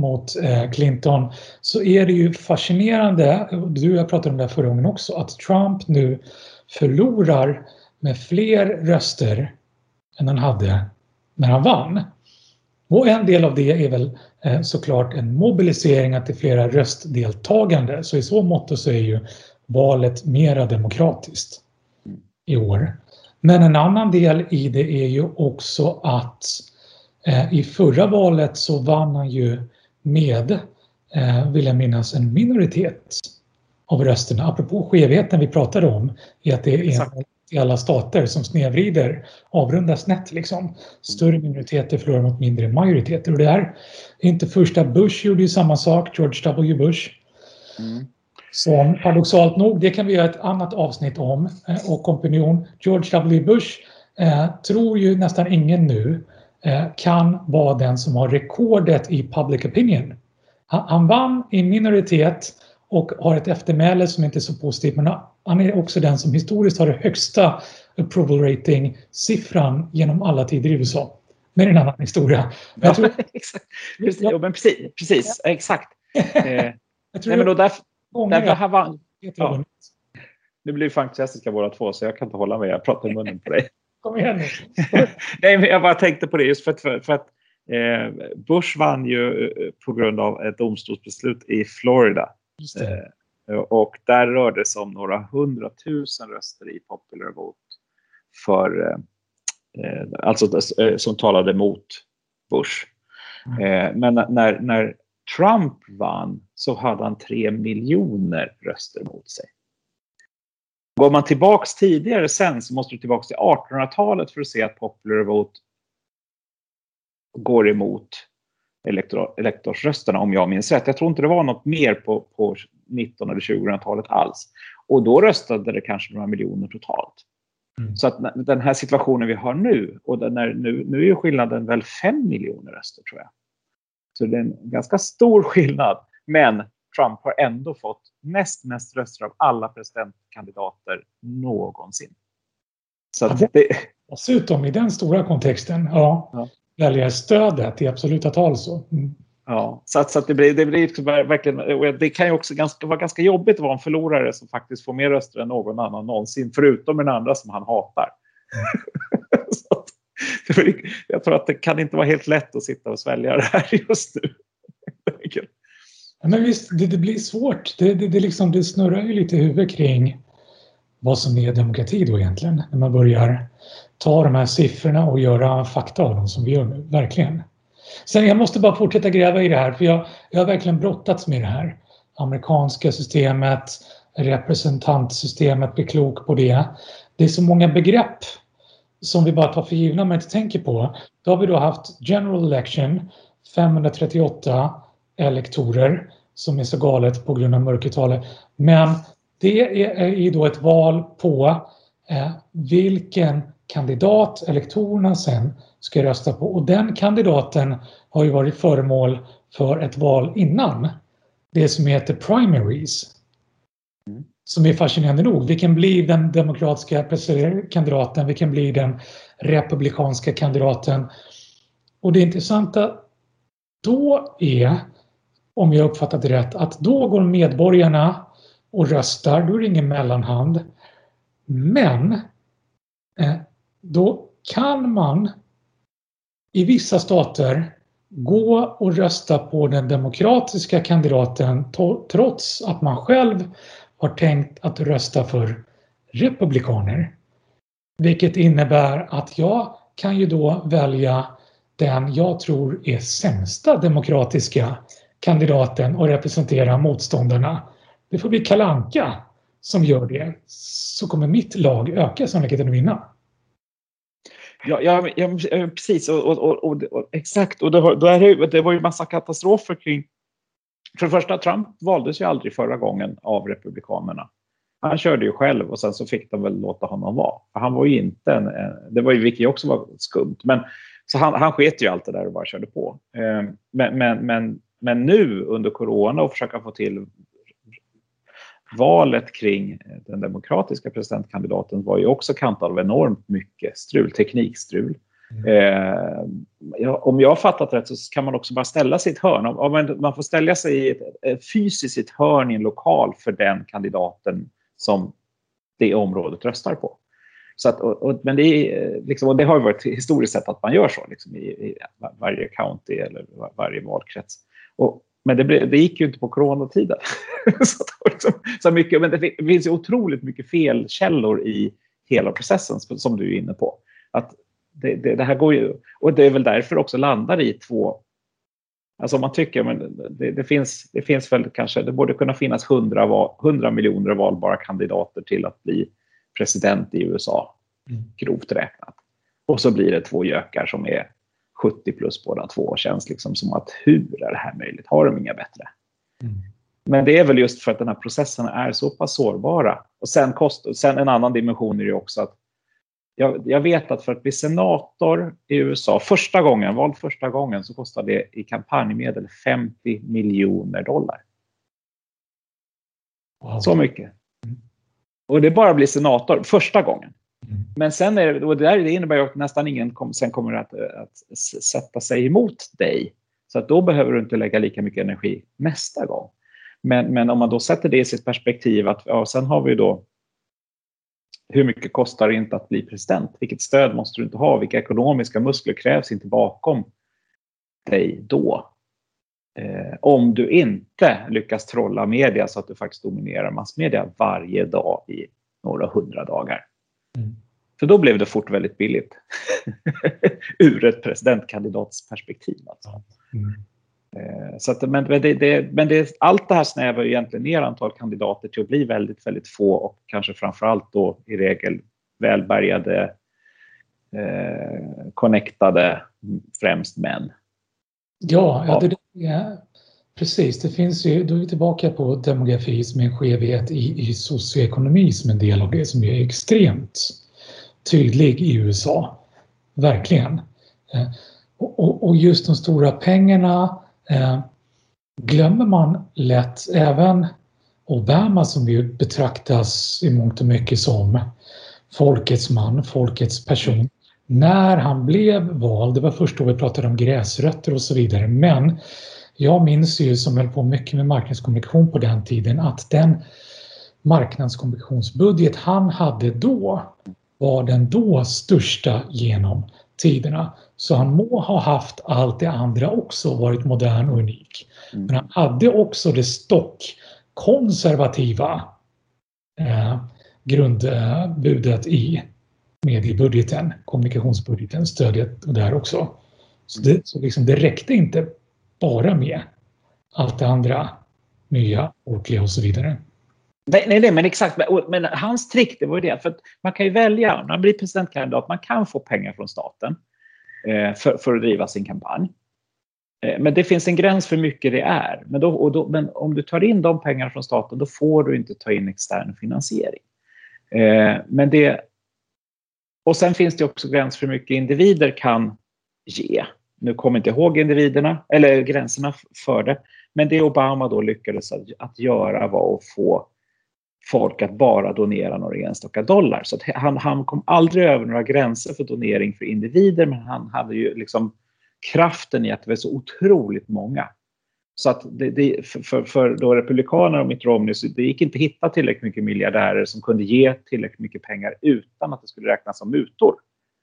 mot eh, Clinton så är det ju fascinerande, du och jag pratade om det förra gången också, att Trump nu förlorar med fler röster än han hade när han vann. Och en del av det är väl eh, såklart en mobilisering till flera röstdeltagande. Så i så mått så är ju valet mera demokratiskt i år. Men en annan del i det är ju också att eh, i förra valet så vann han ju med, eh, vill jag minnas, en minoritet av rösterna. Apropå skevheten vi pratade om, är att det är en i alla stater som snedvrider, avrundar snett liksom. Större minoriteter förlorar mot mindre majoriteter och det här är inte första Bush gjorde ju samma sak, George W Bush. Mm. Som paradoxalt nog, det kan vi göra ett annat avsnitt om eh, och opinion. George W Bush eh, tror ju nästan ingen nu eh, kan vara den som har rekordet i public opinion. Han, han vann i minoritet och har ett eftermäle som inte är så positivt men han är också den som historiskt har det högsta approval rating siffran genom alla tider i USA. Men en annan historia. Men ja, tror, exakt. Just, ja. men precis, precis ja. exakt. Eh, jag tror nej, men då därför, därför här var, ja. Nu blir fantastiska båda två så jag kan inte hålla mig. Jag pratar i munnen på dig. Kom igen nu. nej, men jag bara tänkte på det just för att, för, för att eh, Bush vann ju eh, på grund av ett domstolsbeslut i Florida. Eh, och där rörde det sig om några hundratusen röster i Popular Vote för, eh, alltså som talade mot Bush. Mm. Men när, när Trump vann så hade han tre miljoner röster mot sig. Går man tillbaks tidigare sen så måste du tillbaks till 1800-talet för att se att Popular Vote går emot elektor, elektorsrösterna om jag minns rätt. Jag tror inte det var något mer på, på 19 eller 2000-talet alls. Och då röstade det kanske några miljoner totalt. Mm. Så att den här situationen vi har nu, och är, nu, nu är ju skillnaden väl 5 miljoner röster tror jag. Så det är en ganska stor skillnad. Men Trump har ändå fått näst mest röster av alla presidentkandidater någonsin. Så det... Dessutom i den stora kontexten, ja, ja väljarstödet i absoluta tal. Så. Mm. Ja, så, att, så att det blir, det blir verkligen, det kan ju också ganska, vara ganska jobbigt att vara en förlorare som faktiskt får mer röster än någon annan någonsin, förutom den andra som han hatar. att, jag tror att det kan inte vara helt lätt att sitta och svälja det här just nu. men visst, det, det blir svårt. Det, det, det, liksom, det snurrar ju lite i huvudet kring vad som är demokrati då egentligen. När man börjar ta de här siffrorna och göra fakta av dem som vi gör nu, verkligen. Sen jag måste bara fortsätta gräva i det här för jag, jag har verkligen brottats med det här. Amerikanska systemet, representantsystemet, bli klok på det. Det är så många begrepp som vi bara tar för givna men inte tänker på. Då har vi då haft general election, 538 elektorer som är så galet på grund av mörkertalet. Men det är ju då ett val på eh, vilken kandidat elektorerna sen ska rösta på. Och den kandidaten har ju varit föremål för ett val innan. Det som heter primaries. Mm. Som är fascinerande nog. Vilken blir den demokratiska kandidaten? Vilken blir den republikanska kandidaten? Och det intressanta då är, om jag uppfattat det rätt, att då går medborgarna och röstar. Då är det ingen mellanhand. Men eh, då kan man i vissa stater gå och rösta på den demokratiska kandidaten trots att man själv har tänkt att rösta för republikaner. Vilket innebär att jag kan ju då välja den jag tror är sämsta demokratiska kandidaten och representera motståndarna. Det får bli Kalanka som gör det. Så kommer mitt lag öka sannolikheten att vinna. Ja, ja, ja eh, precis. Och, och, och, och, exakt. Och det var, då är det, det var ju massa katastrofer kring... För det första, Trump valdes ju aldrig förra gången av Republikanerna. Han körde ju själv och sen så fick de väl låta honom vara. För han var ju inte en... Det var ju, vilket också var skumt. Men, så han, han sket ju allt det där och bara körde på. Eh, men, men, men, men nu under corona och försöka få till valet kring den demokratiska presidentkandidaten var ju också kantad av enormt mycket strul, teknikstrul. Mm. Eh, ja, om jag har fattat rätt så kan man också bara ställa ett hörn. Om man, man får ställa sig i ett, ett fysiskt hörn i en lokal för den kandidaten som det området röstar på. Så att, och, och, men det, är, liksom, och det har varit historiskt sett att man gör så liksom, i, i varje county eller varje valkrets. Och men det, blev, det gick ju inte på coronatiden. så, liksom, så mycket, men det finns ju otroligt mycket felkällor i hela processen som du är inne på. Att det, det, det, här går ju, och det är väl därför också landar i två Alltså man tycker, men det, det, finns, det finns väl kanske, det borde kunna finnas 100, 100 miljoner valbara kandidater till att bli president i USA, mm. grovt räknat. Och så blir det två gökar som är 70 plus båda två. Känns liksom som att hur är det här möjligt? Har de inga bättre? Mm. Men det är väl just för att den här processen är så pass sårbara. Och sen, kost, sen en annan dimension är det också att jag, jag, vet att för att bli senator i USA första gången, vald första gången, så kostar det i kampanjmedel 50 miljoner dollar. Wow. Så mycket. Och det är bara att bli senator första gången. Men sen är det, och det, där, det innebär ju att nästan ingen kom, sen kommer att, att sätta sig emot dig. Så att då behöver du inte lägga lika mycket energi nästa gång. Men, men om man då sätter det i sitt perspektiv att ja, sen har vi då hur mycket kostar det inte att bli president? Vilket stöd måste du inte ha? Vilka ekonomiska muskler krävs inte bakom dig då? Eh, om du inte lyckas trolla media så att du faktiskt dominerar massmedia varje dag i några hundra dagar. Mm. För då blev det fort väldigt billigt. Ur ett presidentkandidatsperspektiv. Alltså. Mm. Eh, så att, men, det, det, men det, allt det här snävar egentligen ner antal kandidater till att bli väldigt, väldigt få och kanske framförallt då i regel välbärgade, eh, connectade, främst män. Ja, ja det, det, precis. Det finns ju, då är vi tillbaka på demografi som är en skevhet i, i socioekonomi som en del av det som är extremt tydlig i USA. Verkligen. Eh, och, just de stora pengarna eh, glömmer man lätt. Även Obama som ju betraktas i mångt och mycket som folkets man, folkets person. När han blev vald, det var först då vi pratade om gräsrötter och så vidare, men jag minns ju som höll på mycket med marknadskommunikation på den tiden att den marknadskommunikationsbudget han hade då var den då största genom tiderna. Så han må ha haft allt det andra också, varit modern och unik. Mm. Men han hade också det stock konservativa eh, grundbudet i mediebudgeten, kommunikationsbudgeten, stödet där också. Så det, så liksom, det räckte inte bara med allt det andra nya, ordliga och så vidare. Nej, nej, men exakt. Men hans trick det var ju det, för man kan ju välja, när man blir presidentkandidat, man kan få pengar från staten eh, för, för att driva sin kampanj. Eh, men det finns en gräns för hur mycket det är. Men, då, då, men om du tar in de pengarna från staten, då får du inte ta in extern finansiering. Eh, men det, och sen finns det också gräns för hur mycket individer kan ge. Nu kommer jag inte ihåg individerna, eller gränserna för det. Men det Obama då lyckades att, att göra var att få folk att bara donera några enstaka dollar. Så han, han kom aldrig över några gränser för donering för individer, men han hade ju liksom kraften i att det var så otroligt många. Så att det, det, för, för då Republikanerna och Mitt Romney, så det gick inte att hitta tillräckligt mycket miljardärer som kunde ge tillräckligt mycket pengar utan att det skulle räknas som mutor.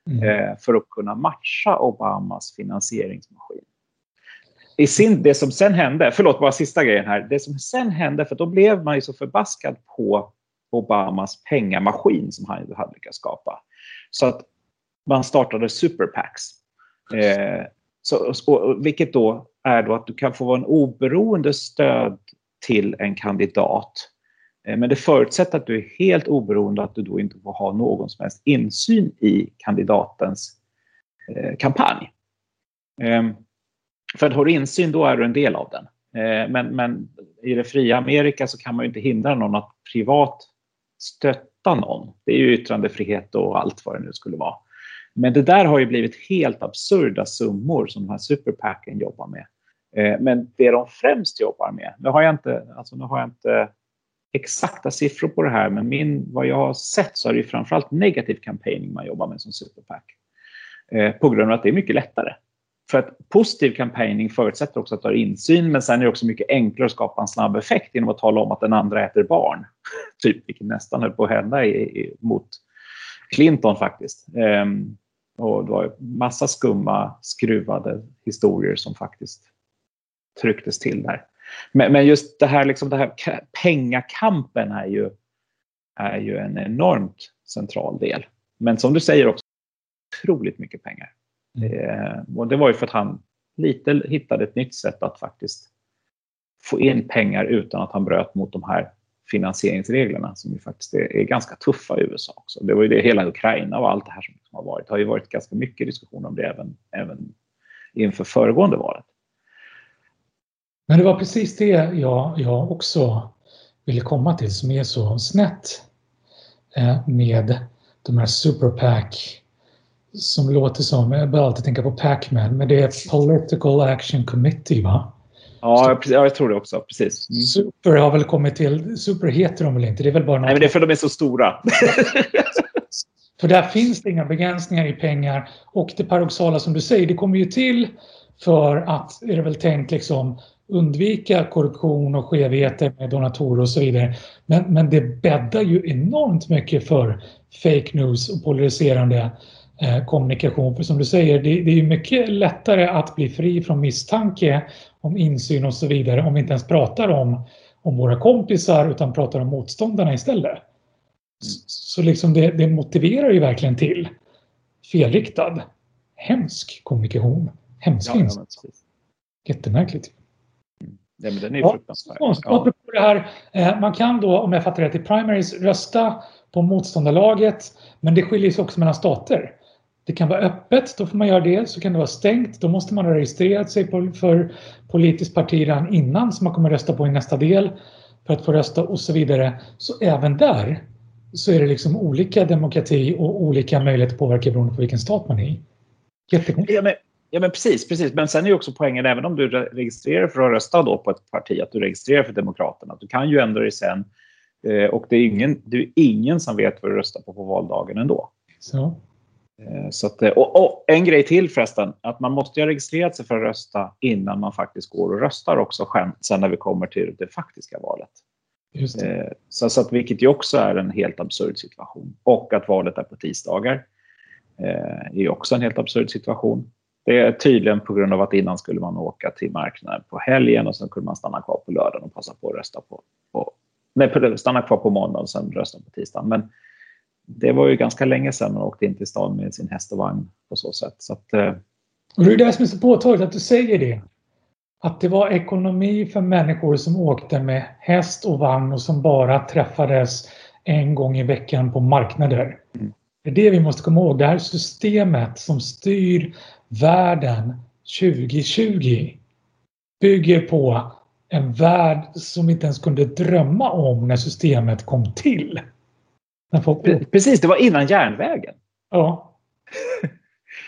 Mm. Eh, för att kunna matcha Obamas finansieringsmaskin. I sin, det som sen hände, förlåt bara sista grejen här, det som sen hände, för då blev man ju så förbaskad på Obamas pengamaskin som han hade lyckats skapa. Så att man startade superpacks. Eh, så, och, vilket då är då att du kan få vara en oberoende stöd till en kandidat. Eh, men det förutsätter att du är helt oberoende, att du då inte får ha någon som helst insyn i kandidatens eh, kampanj. Ehm, för att har du insyn, då är du en del av den. Eh, men, men i det fria Amerika så kan man ju inte hindra någon att privat stötta någon. Det är ju yttrandefrihet och allt vad det nu skulle vara. Men det där har ju blivit helt absurda summor som de här superpacken jobbar med. Men det de främst jobbar med, nu har jag inte, alltså nu har jag inte exakta siffror på det här, men min, vad jag har sett så är det framförallt negativ campaigning man jobbar med som superpack. Eh, på grund av att det är mycket lättare. För att positiv campaigning förutsätter också att du har insyn, men sen är det också mycket enklare att skapa en snabb effekt genom att tala om att den andra äter barn. typ, vilket nästan höll på att hända i, i, mot Clinton faktiskt. Eh, och det var massa skumma, skruvade historier som faktiskt trycktes till där. Men, men just det här, liksom det här pengakampen är ju, är ju en enormt central del. Men som du säger också, otroligt mycket pengar. Mm. Det, och det var ju för att han lite hittade ett nytt sätt att faktiskt få in pengar utan att han bröt mot de här finansieringsreglerna som ju faktiskt är, är, ganska tuffa i USA också. Det var ju det hela Ukraina och allt det här som har varit. Det har ju varit ganska mycket diskussion om det även, även inför föregående valet. Men det var precis det jag, jag också ville komma till som är så snett eh, med de här superpack som låter som, jag börjar alltid tänka på Pacman, men det är Political Action Committee va? Ja, jag tror det också. Precis. Mm. Super har väl kommit till. Super heter de väl inte? Det är väl bara Nej, men det är för att de är så stora. för där finns det inga begränsningar i pengar. Och det paradoxala som du säger, det kommer ju till för att, är det väl tänkt, liksom undvika korruption och skevheter med donatorer och så vidare. Men, men det bäddar ju enormt mycket för fake news och polariserande eh, kommunikation. För som du säger, det, det är mycket lättare att bli fri från misstanke om insyn och så vidare om vi inte ens pratar om, om våra kompisar utan pratar om motståndarna istället. Så liksom det, det motiverar ju verkligen till felriktad, hemsk kommunikation. Hemsk ja, insats. Ja, Jättemärkligt. Ja, men den är ja, fruktansvärd. Ja. det här, eh, man kan då, om jag fattar rätt, i primaries rösta på motståndarlaget, men det skiljer sig också mellan stater. Det kan vara öppet, då får man göra det. Så kan det vara stängt, då måste man ha registrerat sig på, för politiskt parti redan innan som man kommer rösta på i nästa del för att få rösta och så vidare. Så även där så är det liksom olika demokrati och olika möjligheter att påverka beroende på vilken stat man är i. Jättekonstigt. Ja, ja, men precis, precis. Men sen är ju också poängen, även om du registrerar för att rösta då på ett parti, att du registrerar för Demokraterna. Du kan ju ändra dig sen eh, och det är, ingen, det är ingen som vet vad du röstar på på valdagen ändå. Så. Eh, så att, eh, och, och, en grej till förresten, att man måste ha registrerat sig för att rösta innan man faktiskt går och röstar också sen när vi kommer till det faktiska valet. Just eh, så, så att, vilket ju också är en helt absurd situation. Och att valet är på tisdagar eh, är också en helt absurd situation. Det är tydligen på grund av att innan skulle man åka till marknaden på helgen och sen kunde man stanna kvar på lördagen och passa på att rösta på, på nej, stanna kvar på måndagen och sen rösta på tisdagen. Men det var ju ganska länge sedan man åkte in till stan med sin häst och vagn på så sätt. Så att, eh... och det är det som är så påtagligt att du säger det. Att det var ekonomi för människor som åkte med häst och vagn och som bara träffades en gång i veckan på marknader. Mm. Det är det vi måste komma ihåg. Det här systemet som styr världen 2020 bygger på en värld som inte ens kunde drömma om när systemet kom till. Folk... Precis, det var innan järnvägen. Ja.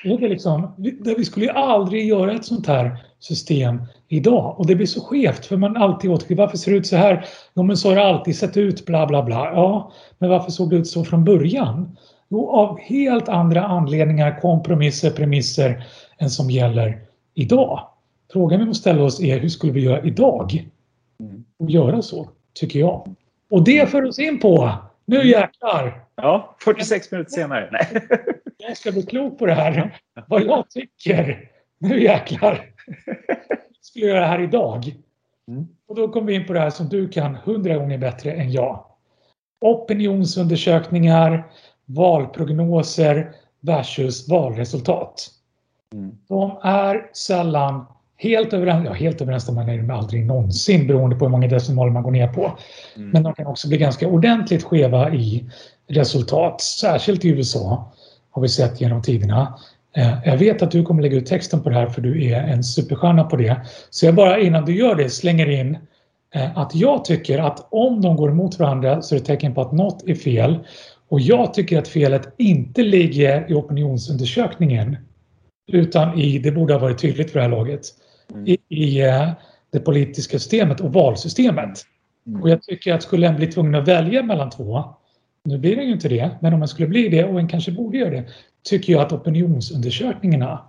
Det är liksom, vi skulle ju aldrig göra ett sånt här system idag. Och det blir så skevt för man alltid återgår. Varför ser det ut så här? Jo men så har det alltid sett ut bla bla bla. Ja, men varför såg det ut så från början? Jo, av helt andra anledningar, kompromisser, premisser än som gäller idag. Frågan vi måste ställa oss är hur skulle vi göra idag? Och göra så, tycker jag. Och det för oss in på, nu jäklar! Ja, 46 minuter senare. Nej. Jag ska bli klok på det här. Vad jag tycker. Nu jäklar! skulle göra det här idag. Mm. Och då kommer vi in på det här som du kan hundra gånger bättre än jag. Opinionsundersökningar, valprognoser versus valresultat. Mm. De är sällan helt överens, ja helt överensstämmande är de aldrig någonsin beroende på hur många decimaler man går ner på. Mm. Men de kan också bli ganska ordentligt skeva i resultat, särskilt i USA har vi sett genom tiderna. Eh, jag vet att du kommer lägga ut texten på det här för du är en superstjärna på det. Så jag bara innan du gör det slänger in eh, att jag tycker att om de går emot varandra så är det tecken på att något är fel. Och jag tycker att felet inte ligger i opinionsundersökningen utan i, det borde ha varit tydligt för det här laget, mm. i, i eh, det politiska systemet och valsystemet. Mm. Och jag tycker att skulle en bli tvungen att välja mellan två, nu blir det ju inte det, men om man skulle bli det och en kanske borde göra det, tycker jag att opinionsundersökningarna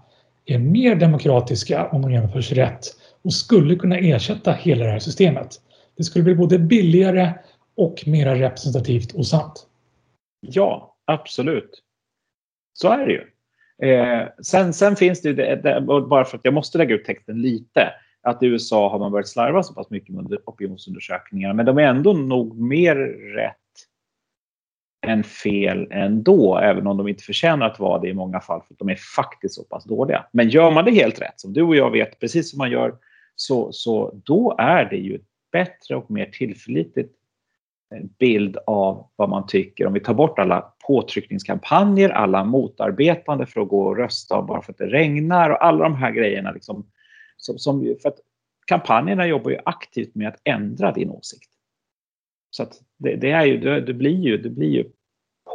är mer demokratiska om de genomförs rätt och skulle kunna ersätta hela det här systemet. Det skulle bli både billigare och mer representativt och sant. Ja, absolut. Så är det ju. Eh, sen, sen, finns det ju, det, det, bara för att jag måste lägga ut texten lite, att i USA har man börjat slarva så pass mycket med opinionsundersökningar, men de är ändå nog mer rätt än fel ändå, även om de inte förtjänar att vara det i många fall, för de är faktiskt så pass dåliga. Men gör man det helt rätt, som du och jag vet, precis som man gör, så, så då är det ju ett bättre och mer tillförlitligt bild av vad man tycker. Om vi tar bort alla påtryckningskampanjer, alla motarbetande för att gå och rösta bara för att det regnar och alla de här grejerna. Liksom, som, som, för att kampanjerna jobbar ju aktivt med att ändra din åsikt. Så att det, det, är ju, du, blir ju, du blir ju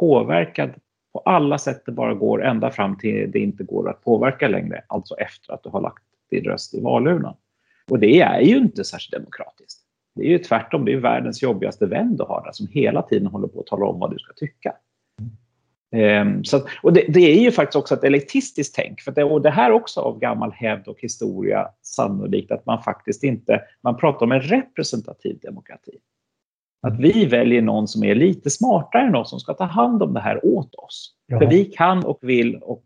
påverkad på alla sätt det bara går ända fram till det inte går att påverka längre, alltså efter att du har lagt din röst i valurnan. Och det är ju inte särskilt demokratiskt. Det är ju tvärtom, det är världens jobbigaste vän du har där som hela tiden håller på att tala om vad du ska tycka. Um, så, och det, det, är ju faktiskt också ett elitistiskt tänk. För det, och det här också av gammal hävd och historia sannolikt att man faktiskt inte, man pratar om en representativ demokrati. Att vi väljer någon som är lite smartare än oss som ska ta hand om det här åt oss. Ja. För vi kan och vill och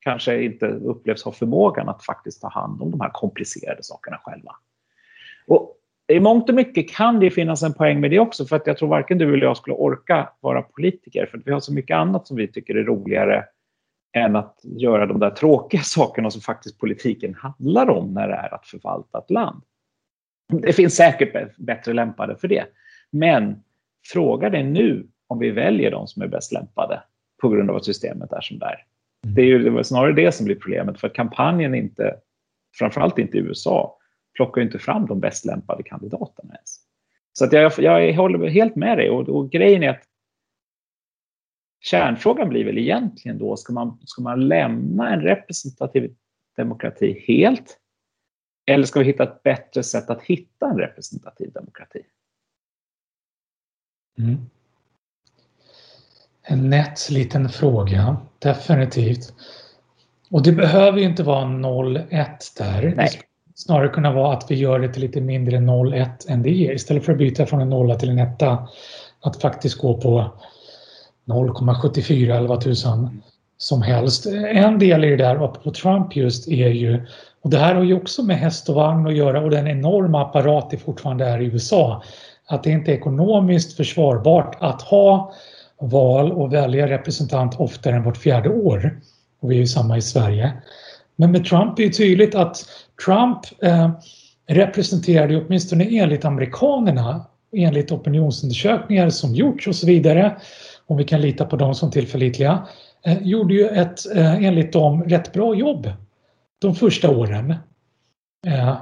kanske inte upplevs ha förmågan att faktiskt ta hand om de här komplicerade sakerna själva. Och I mångt och mycket kan det finnas en poäng med det också för att jag tror varken du eller jag skulle orka vara politiker för att vi har så mycket annat som vi tycker är roligare än att göra de där tråkiga sakerna som faktiskt politiken handlar om när det är att förvalta ett land. Det finns säkert bättre lämpade för det. Men fråga dig nu om vi väljer de som är bäst lämpade på grund av att systemet är som det är. Mm. Det är ju snarare det som blir problemet för att kampanjen inte, framförallt inte i USA, plockar inte fram de bäst lämpade kandidaterna ens. Så att jag, jag håller helt med dig och, och grejen är att kärnfrågan blir väl egentligen då, ska man, ska man lämna en representativ demokrati helt? Eller ska vi hitta ett bättre sätt att hitta en representativ demokrati? Mm. En nätt liten fråga, definitivt. Och det behöver ju inte vara 0-1 där. Nej. Snarare kunna vara att vi gör det till lite mindre 0-1 än det är. Istället för att byta från en nolla till en etta. Att faktiskt gå på 0,74 eller vad tusan som helst. En del i det där på Trump just är ju, och det här har ju också med häst och vagn att göra och den enorma apparat det fortfarande är i USA att det inte är ekonomiskt försvarbart att ha val och välja representant oftare än vart fjärde år. Och vi är ju samma i Sverige. Men med Trump är det tydligt att Trump eh, representerade åtminstone enligt amerikanerna, enligt opinionsundersökningar som gjorts och så vidare, om vi kan lita på dem som tillförlitliga, eh, gjorde ju ett eh, enligt dem rätt bra jobb de första åren. Eh,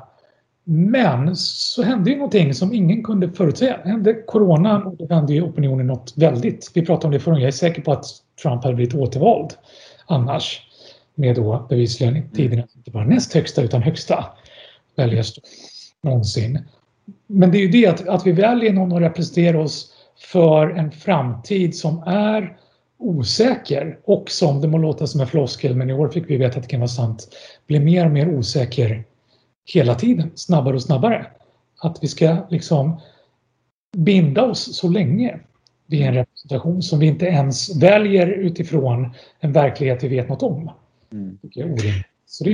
Men så hände ju någonting som ingen kunde förutsäga. Det hände coronan och då vände ju opinionen något väldigt. Vi pratade om det förra Jag är säker på att Trump hade blivit återvald annars. Med då bevisligen tiderna inte bara näst högsta utan högsta väljarstöd någonsin. Men det är ju det att, att vi väljer någon att representera oss för en framtid som är osäker och som, det må låta som en floskel, men i år fick vi veta att det kan vara sant, blir mer och mer osäker hela tiden, snabbare och snabbare. Att vi ska liksom binda oss så länge vid en representation som vi inte ens väljer utifrån en verklighet vi vet något om. Mm. Så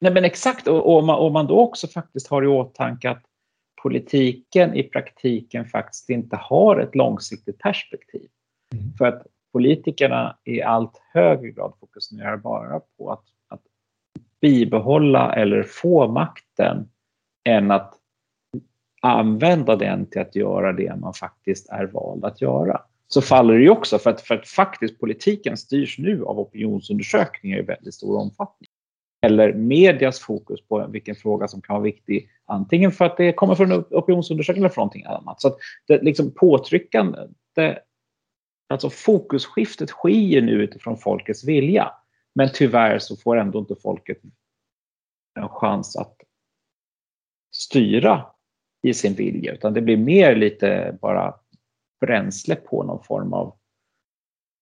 Nej, men exakt, och om man, om man då också faktiskt har i åtanke att politiken i praktiken faktiskt inte har ett långsiktigt perspektiv. Mm. För att politikerna i allt högre grad fokuserar bara på att, att bibehålla eller få makten än att använda den till att göra det man faktiskt är vald att göra. Så faller det ju också för att, för att faktiskt politiken styrs nu av opinionsundersökningar i väldigt stor omfattning. Eller medias fokus på vilken fråga som kan vara viktig, antingen för att det kommer från en opinionsundersökning eller från någonting annat. Så att det liksom påtryckande, det, alltså fokusskiftet sker nu utifrån folkets vilja. Men tyvärr så får ändå inte folket en chans att styra i sin vilja, utan det blir mer lite bara bränsle på någon form av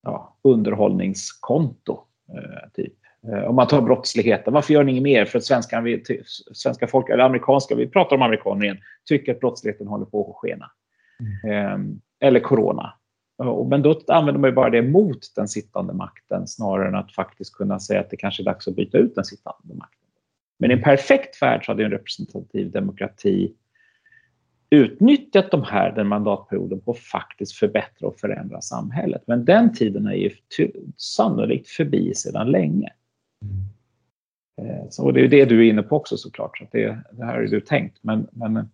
ja, underhållningskonto. Eh, typ. Eh, om man tar brottsligheten, varför gör ni inget mer? För att svenska, svenska folk, eller amerikanska, vi pratar om amerikaner igen, tycker att brottsligheten håller på att skena. Mm. Eh, eller corona. Men då använder man ju bara det mot den sittande makten snarare än att faktiskt kunna säga att det kanske är dags att byta ut den sittande makten. Men i en perfekt värld så hade en representativ demokrati utnyttjat de här, den mandatperioden på att faktiskt förbättra och förändra samhället. Men den tiden är ju sannolikt förbi sedan länge. Eh, så, och det är det du är inne på också såklart. Så det, det här är du tänkt. Men, men,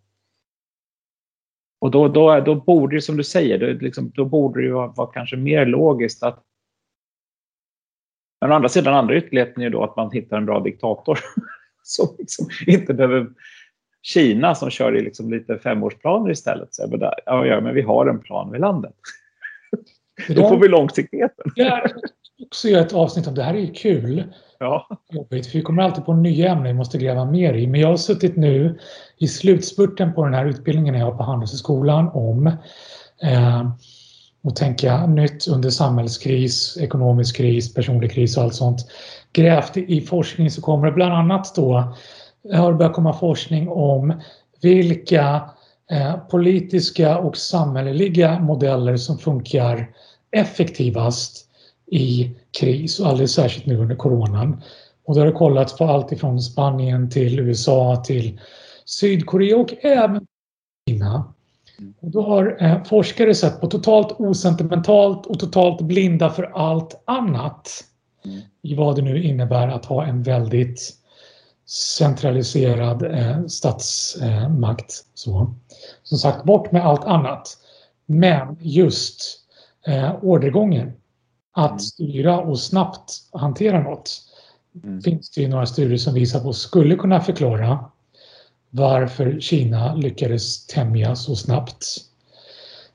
och då, då, då borde det, som du säger, då, liksom, då borde det vara, vara kanske mer logiskt att men å andra sidan, andra ytterligheten är ju då att man hittar en bra diktator som liksom inte behöver Kina som kör i liksom lite femårsplaner istället. Så där, ja, ja, men vi har en plan med landet. Då får vi långsiktigheten. Ja, också göra ett avsnitt om det här är ju kul. Ja. Jobbigt, för vi kommer alltid på nya ämnen vi måste gräva mer i. Men jag har suttit nu i slutspurten på den här utbildningen jag har på Handelshögskolan om eh, och tänka nytt under samhällskris, ekonomisk kris, personlig kris och allt sånt. Grävt i forskning så kommer det bland annat då har börjat komma forskning om vilka eh, politiska och samhälleliga modeller som funkar effektivast i kris och alldeles särskilt nu under coronan. Och då har det kollats på allt ifrån Spanien till USA till Sydkorea och även Kina. Och då har eh, forskare sett på totalt osentimentalt och totalt blinda för allt annat i vad det nu innebär att ha en väldigt centraliserad eh, statsmakt. så. Som sagt, bort med allt annat. Men just eh, ordergången att mm. styra och snabbt hantera något mm. finns det ju några studier som visar på skulle kunna förklara varför Kina lyckades tämja så snabbt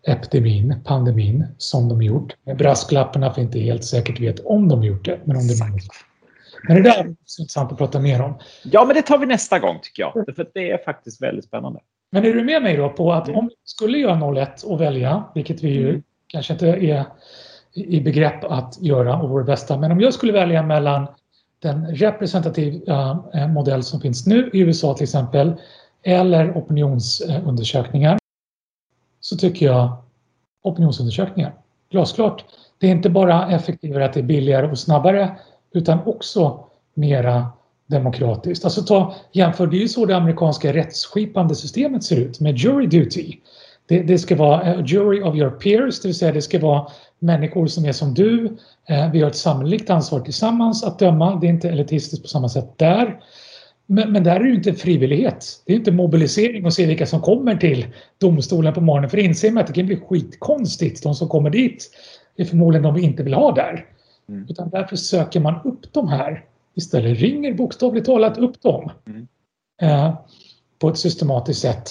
epidemin, pandemin, som de gjort. Brasklapparna för inte helt säkert vet om de gjort det. Men, om det men det där är intressant att prata mer om. Ja, men det tar vi nästa gång tycker jag. För det är faktiskt väldigt spännande. Men är du med mig då på att mm. om vi skulle göra 01 och välja, vilket vi ju mm. kanske inte är i begrepp att göra och vår bästa. Men om jag skulle välja mellan den representativa uh, modell som finns nu i USA till exempel eller opinionsundersökningar så tycker jag opinionsundersökningar. Glasklart. Det är inte bara effektivare att det är billigare och snabbare utan också mera demokratiskt. Alltså ta, jämför, det är ju så det amerikanska rättsskipande systemet ser ut med jury duty. Det, det, ska vara a jury of your peers, det vill säga det ska vara människor som är som du. Eh, vi har ett sannolikt ansvar tillsammans att döma. Det är inte elitistiskt på samma sätt där. Men, men där är det ju inte frivillighet. Det är inte mobilisering och se vilka som kommer till domstolen på morgonen. För inser man att det kan bli skitkonstigt. De som kommer dit är förmodligen de vi inte vill ha där. Mm. Utan därför söker man upp de här istället. Ringer bokstavligt talat upp dem. Mm. Eh, på ett systematiskt sätt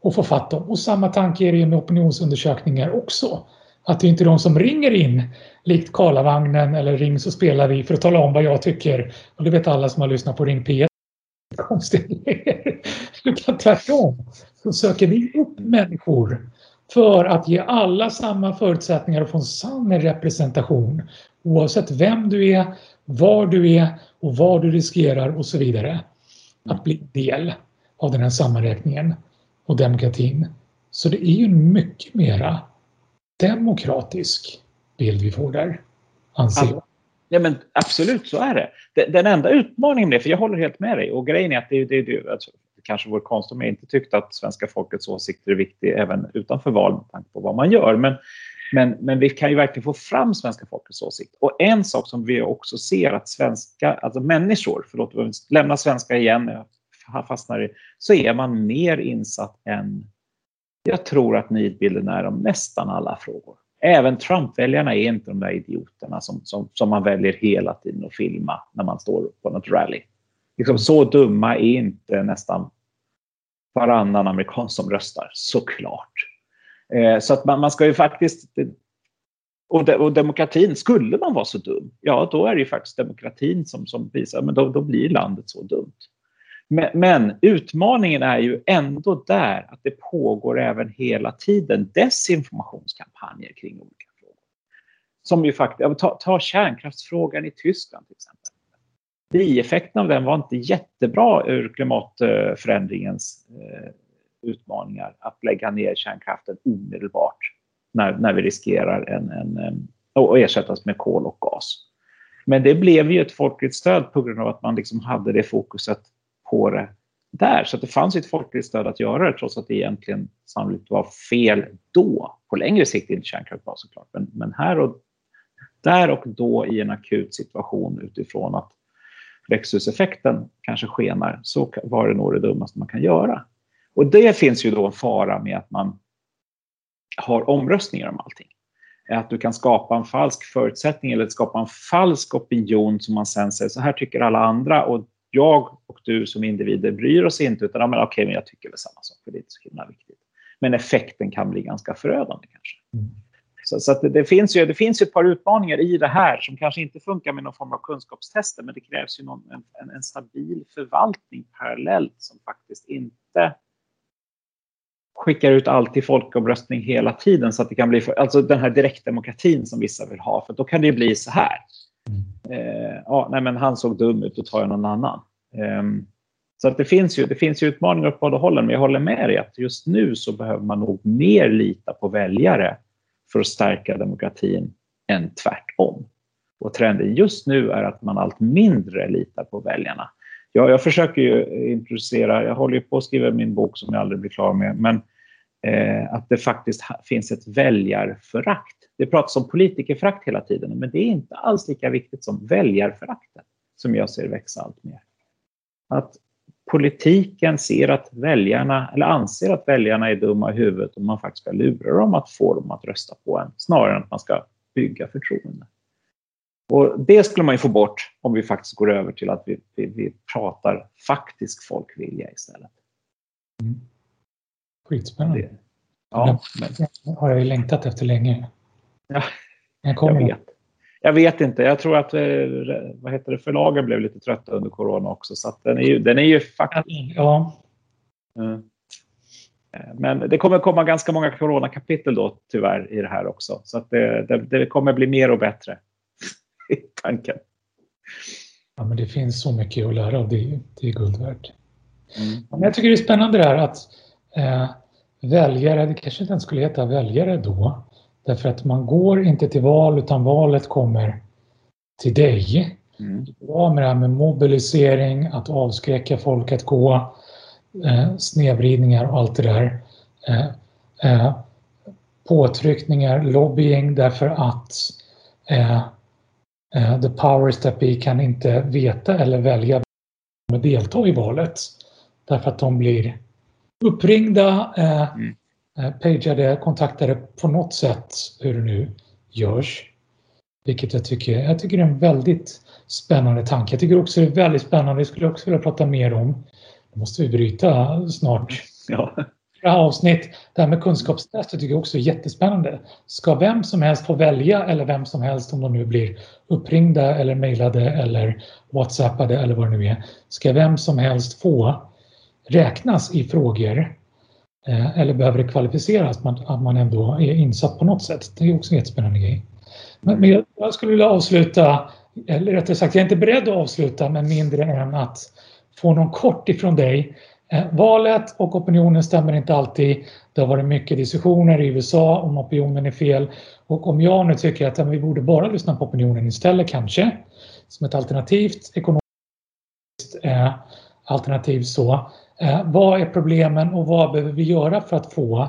och få fatt dem. Och samma tanke är det med opinionsundersökningar också. Att det inte är de som ringer in likt Karlavagnen eller Ring så spelar vi för att tala om vad jag tycker. Och det vet alla som har lyssnat på Ring P1. Konstigt. Utan tvärtom så söker vi upp människor för att ge alla samma förutsättningar att få en sann representation. Oavsett vem du är, var du är och vad du riskerar och så vidare. Att bli del av den här sammanräkningen och demokratin. Så det är ju en mycket mera demokratisk bild vi får där, anser jag. Ja, men absolut, så är det. Den enda utmaningen med det, för jag håller helt med dig, och grejen är att det, det, det, alltså, det kanske vore konstigt om jag inte tyckte att svenska folkets åsikter är viktiga även utanför val med tanke på vad man gör. Men, men, men vi kan ju verkligen få fram svenska folkets åsikt. Och en sak som vi också ser att svenska, alltså människor, förlåt, lämna svenska igen, jag fastnar i, så är man mer insatt än jag tror att nidbilden är om nästan alla frågor. Även Trump-väljarna är inte de där idioterna som, som, som man väljer hela tiden att filma när man står på något rally. Liksom, så dumma är inte nästan varannan amerikan som röstar, såklart. Eh, så att man, man ska ju faktiskt... Och, de, och, demokratin, skulle man vara så dum, ja då är det ju faktiskt demokratin som, som visar, men då, då blir landet så dumt. Men, men, utmaningen är ju ändå där att det pågår även hela tiden desinformationskampanjer kring olika frågor. Som ju faktiskt, ta, ta kärnkraftsfrågan i Tyskland till exempel. Bieffekten av den var inte jättebra ur klimatförändringens eh, utmaningar att lägga ner kärnkraften omedelbart när, när vi riskerar en, en, en, att ersättas med kol och gas. Men det blev ju ett folkligt stöd på grund av att man liksom hade det fokuset på det där. Så det fanns ett folkligt stöd att göra det trots att det egentligen sannolikt var fel då. På längre sikt inte kärnkraft var såklart, men, men här och där och då i en akut situation utifrån att växthuseffekten kanske skenar, så var det nog det dummaste man kan göra. Och det finns ju då en fara med att man har omröstningar om allting. Att du kan skapa en falsk förutsättning eller skapa en falsk opinion som man sen säger så här tycker alla andra och jag och du som individer bryr oss inte utan ja, men okej, men jag tycker väl samma sak för det är inte så himla viktigt. Men effekten kan bli ganska förödande kanske. Mm. Så, så det, det, finns ju, det finns ju ett par utmaningar i det här som kanske inte funkar med någon form av kunskapstester men det krävs ju någon, en, en stabil förvaltning parallellt som faktiskt inte skickar ut allt till folkomröstning hela tiden så att det kan bli, för, alltså den här direktdemokratin som vissa vill ha, för då kan det bli så här. Eh, ja, nej, men han såg dum ut, då tar jag någon annan. Eh, så att det, finns ju, det finns ju utmaningar åt båda hållen, men jag håller med dig att just nu så behöver man nog mer lita på väljare för att stärka demokratin än tvärtom. Och trenden just nu är att man allt mindre litar på väljarna. Ja, jag försöker ju introducera, jag håller ju på att skriva min bok som jag aldrig blir klar med, men eh, att det faktiskt finns ett väljarförakt det pratas om politikerförakt hela tiden, men det är inte alls lika viktigt som väljarföraktet som jag ser växa allt mer. Att politiken ser att väljarna, eller anser att väljarna är dumma i huvudet och man faktiskt ska lura dem att få dem att rösta på en, snarare än att man ska bygga förtroende. Och det skulle man ju få bort om vi faktiskt går över till att vi, vi, vi pratar faktisk folkvilja istället. Mm. Skitspännande. Ja, men... Det har jag ju längtat efter länge. Ja, jag vet. Jag vet inte. Jag tror att eh, vad heter det, förlagen blev lite trötta under corona också. Så den är ju, den är ju faktiskt... Ja. Mm. Men det kommer komma ganska många coronakapitel då tyvärr i det här också. Så att det, det, det kommer bli mer och bättre i tanken. Ja, men det finns så mycket att lära av det. Det är guld värt. Mm. jag tycker det är spännande det här att eh, väljare, det kanske inte ens skulle heta väljare då, Därför att man går inte till val utan valet kommer till dig. Mm. Bra med det här med mobilisering, att avskräcka folk att gå, eh, snedvridningar och allt det där. Eh, eh, påtryckningar, lobbying därför att eh, the powers that be kan inte veta eller välja att delta i valet. Därför att de blir uppringda, eh, mm. Eh, pageade, kontaktade på något sätt hur det nu görs. Vilket jag tycker, jag tycker är en väldigt spännande tanke. Jag tycker också det är väldigt spännande, jag skulle också vilja prata mer om Då måste vi bryta snart. Ja. Avsnitt. Det här med kunskapstester tycker jag också är jättespännande. Ska vem som helst få välja eller vem som helst om de nu blir uppringda eller mejlade eller whatsappade eller vad det nu är. Ska vem som helst få räknas i frågor eh, eller behöver det kvalificeras att man, att man ändå är insatt på något sätt? Det är också en jättespännande grej. Men, men jag skulle vilja avsluta, eller rättare sagt jag är inte beredd att avsluta med mindre än att få någon kort ifrån dig. Eh, valet och opinionen stämmer inte alltid. Det har varit mycket diskussioner i USA om opinionen är fel. Och om jag nu tycker att vi borde bara lyssna på opinionen istället kanske, som ett alternativt ekonomiskt eh, alternativ så. Eh, vad är problemen och vad behöver vi göra för att få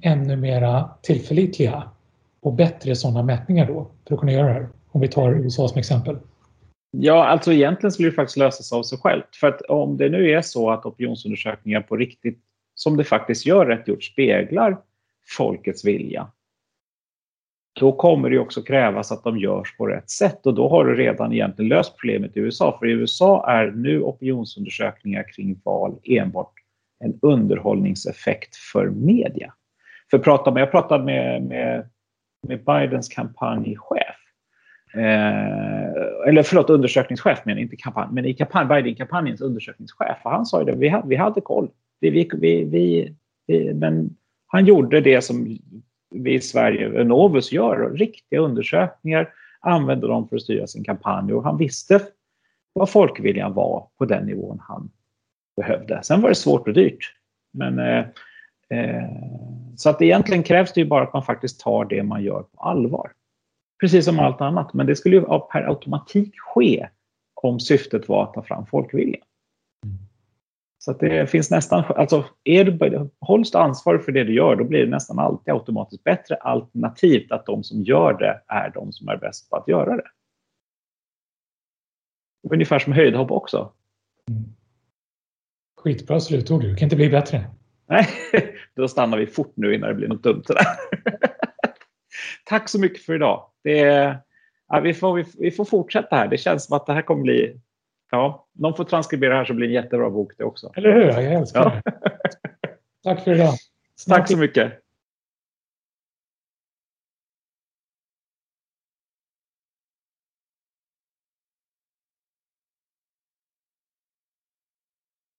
ännu mera tillförlitliga och bättre sådana mätningar då för att kunna göra det här? Om vi tar USA som exempel. Ja, alltså egentligen skulle det faktiskt lösas av sig självt. För att om det nu är så att opinionsundersökningar på riktigt, som det faktiskt gör rätt gjort, speglar folkets vilja. Då kommer det också krävas att de görs på rätt sätt och då har du redan egentligen löst problemet i USA. För i USA är nu opinionsundersökningar kring val enbart en underhållningseffekt för media. För prata med, jag pratade med, med, med Bidens kampanjchef Eh, eller förlåt, undersökningschef men inte kampanj. Men i kampanj, Biden-kampanjens undersökningschef. Han sa ju det, vi hade, vi hade koll. Vi, vi, vi, vi, men han gjorde det som vi i Sverige, Novus, gör. Riktiga undersökningar, använde dem för att styra sin kampanj och han visste vad folkviljan var på den nivån han behövde. Sen var det svårt och dyrt. Men, eh, eh, så att egentligen krävs det ju bara att man faktiskt tar det man gör på allvar. Precis som allt annat. Men det skulle ju per automatik ske om syftet var att ta fram folkviljan. Så att det finns nästan, alltså är du, hålls du ansvarig för det du gör, då blir det nästan alltid automatiskt bättre alternativt att de som gör det är de som är bäst på att göra det. Ungefär som höjdhopp också. Mm. Skitbra slutord, det kan inte bli bättre. Nej, då stannar vi fort nu innan det blir något dumt. Tack så mycket för idag. Det, ja, vi, får, vi, vi, får fortsätta här. Det känns som att det här kommer bli... Ja, någon får transkribera det här så blir det en jättebra bok det också. Eller hur? Jag älskar ja. det. Tack för idag. Tack så mycket.